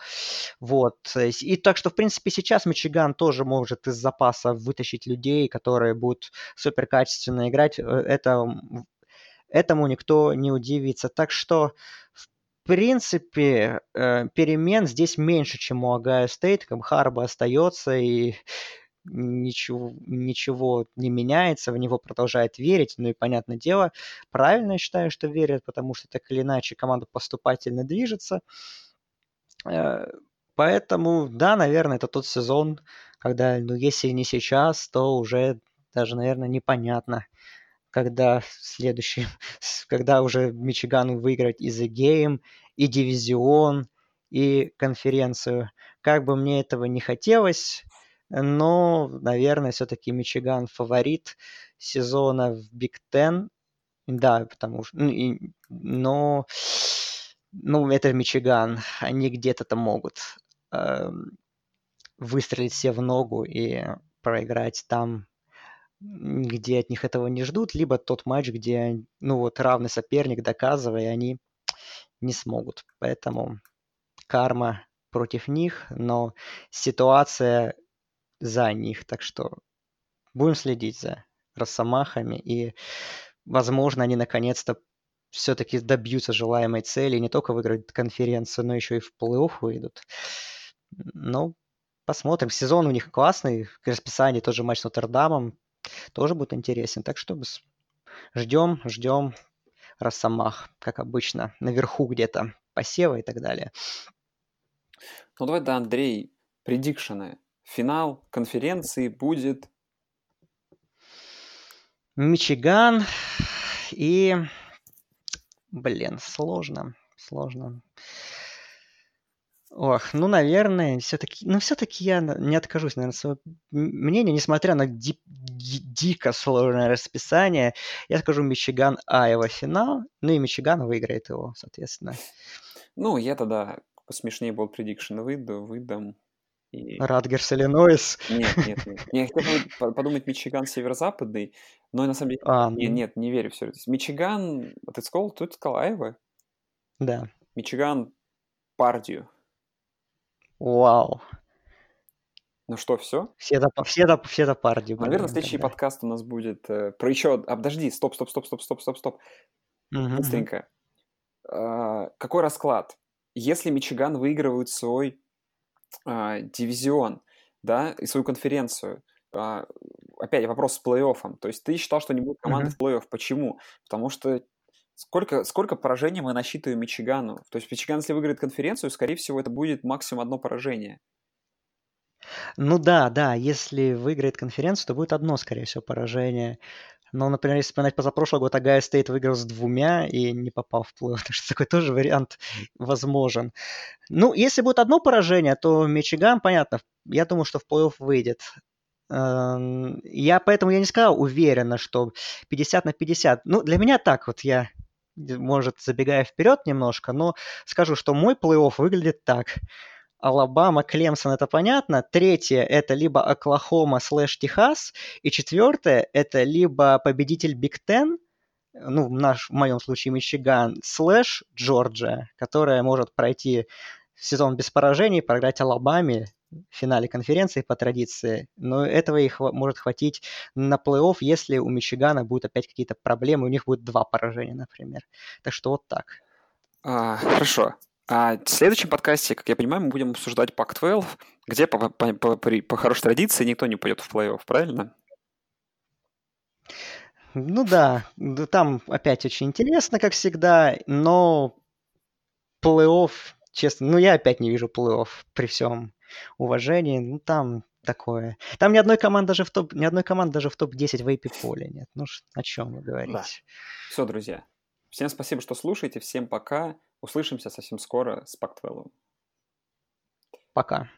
Вот. И так что, в принципе, сейчас Мичиган тоже может из запаса вытащить людей, которые будут супер качественно играть. Э, это, этому никто не удивится. Так что, в принципе, э, перемен здесь меньше, чем у Ohio State. Харбо остается и ничего, ничего не меняется, в него продолжает верить, ну и, понятное дело, правильно я считаю, что верят, потому что так или иначе команда поступательно движется. Э, поэтому, да, наверное, это тот сезон, когда, ну, если не сейчас, то уже даже, наверное, непонятно, когда следующий, когда уже Мичиган выиграть и The Game, и дивизион, и конференцию. Как бы мне этого не хотелось, но, наверное, все-таки Мичиган фаворит сезона в Биг Тен. Да, потому что... Ну, и, но... Ну, это Мичиган. Они где-то там могут э, выстрелить все в ногу и проиграть там где от них этого не ждут, либо тот матч, где, ну вот, равный соперник, доказывая, они не смогут. Поэтому карма против них, но ситуация за них. Так что будем следить за Росомахами, и, возможно, они наконец-то все-таки добьются желаемой цели, не только выиграть конференцию, но еще и в плей-офф выйдут. Ну, посмотрим. Сезон у них классный, к расписанию тоже матч с Нотр-Дамом, тоже будет интересен. Так что ждем, ждем Росомах, как обычно, наверху где-то посева и так далее. Ну давай, да, Андрей, предикшены. Финал конференции будет... Мичиган и... Блин, сложно, сложно. Ох, ну, наверное, все-таки, ну, все-таки я не откажусь, наверное, своего мнения, несмотря на ди- ди- дико сложное расписание, я скажу Мичиган Айва финал, ну и Мичиган выиграет его, соответственно. Ну, я тогда посмешнее был предикшн выйду, выдам. И... Радгерс, Иллинойс. Нет, нет, нет. Я хотел подумать Мичиган северо-западный, но на самом деле... А, нет, ну... нет, не верю все это. Мичиган... Ты сказал, ты сказал Айва? Да. Мичиган Пардию. Вау. Ну что, все? Все до, все до, все до Пардию. Наверное, следующий тогда. подкаст у нас будет э, про еще... А, подожди, стоп, стоп, стоп, стоп, стоп, стоп, стоп. Угу, Быстренько. А, какой расклад? Если Мичиган выигрывает свой а, дивизион, да, и свою конференцию. А, опять вопрос с плей-оффом. То есть ты считал, что не будет команды mm-hmm. в плей-офф. Почему? Потому что сколько, сколько поражений мы насчитываем Мичигану? То есть Мичиган, если выиграет конференцию, скорее всего, это будет максимум одно поражение. Ну да, да, если выиграет конференцию, то будет одно, скорее всего, поражение. Но, например, если вспоминать позапрошлый год, Ohio State выиграл с двумя и не попал в плей-офф. Так что такой тоже вариант возможен. Ну, если будет одно поражение, то Мичиган, понятно, я думаю, что в плей-офф выйдет. Эм, я поэтому я не сказал уверенно, что 50 на 50. Ну, для меня так вот я, может, забегая вперед немножко, но скажу, что мой плей-офф выглядит так. Алабама, Клемсон, это понятно. Третье – это либо Оклахома слэш Техас. И четвертое – это либо победитель Big Ten, ну, в, наш, в моем случае Мичиган, слэш Джорджия, которая может пройти сезон без поражений, проиграть Алабаме в финале конференции по традиции. Но этого их может хватить на плей-офф, если у Мичигана будут опять какие-то проблемы, у них будет два поражения, например. Так что вот так. А, хорошо. А в следующем подкасте, как я понимаю, мы будем обсуждать Pac-12, где по, по, по, по хорошей традиции никто не пойдет в плей-офф, правильно? Ну да, там опять очень интересно, как всегда, но плей-офф, честно, ну я опять не вижу плей-офф при всем уважении, ну там такое. Там ни одной команды даже в топ, ни одной команды даже в топ-10 в AP поле нет. Ну о чем вы говорите? Да. Все, друзья. Всем спасибо, что слушаете. Всем пока. Услышимся совсем скоро с Pac-12. Пока.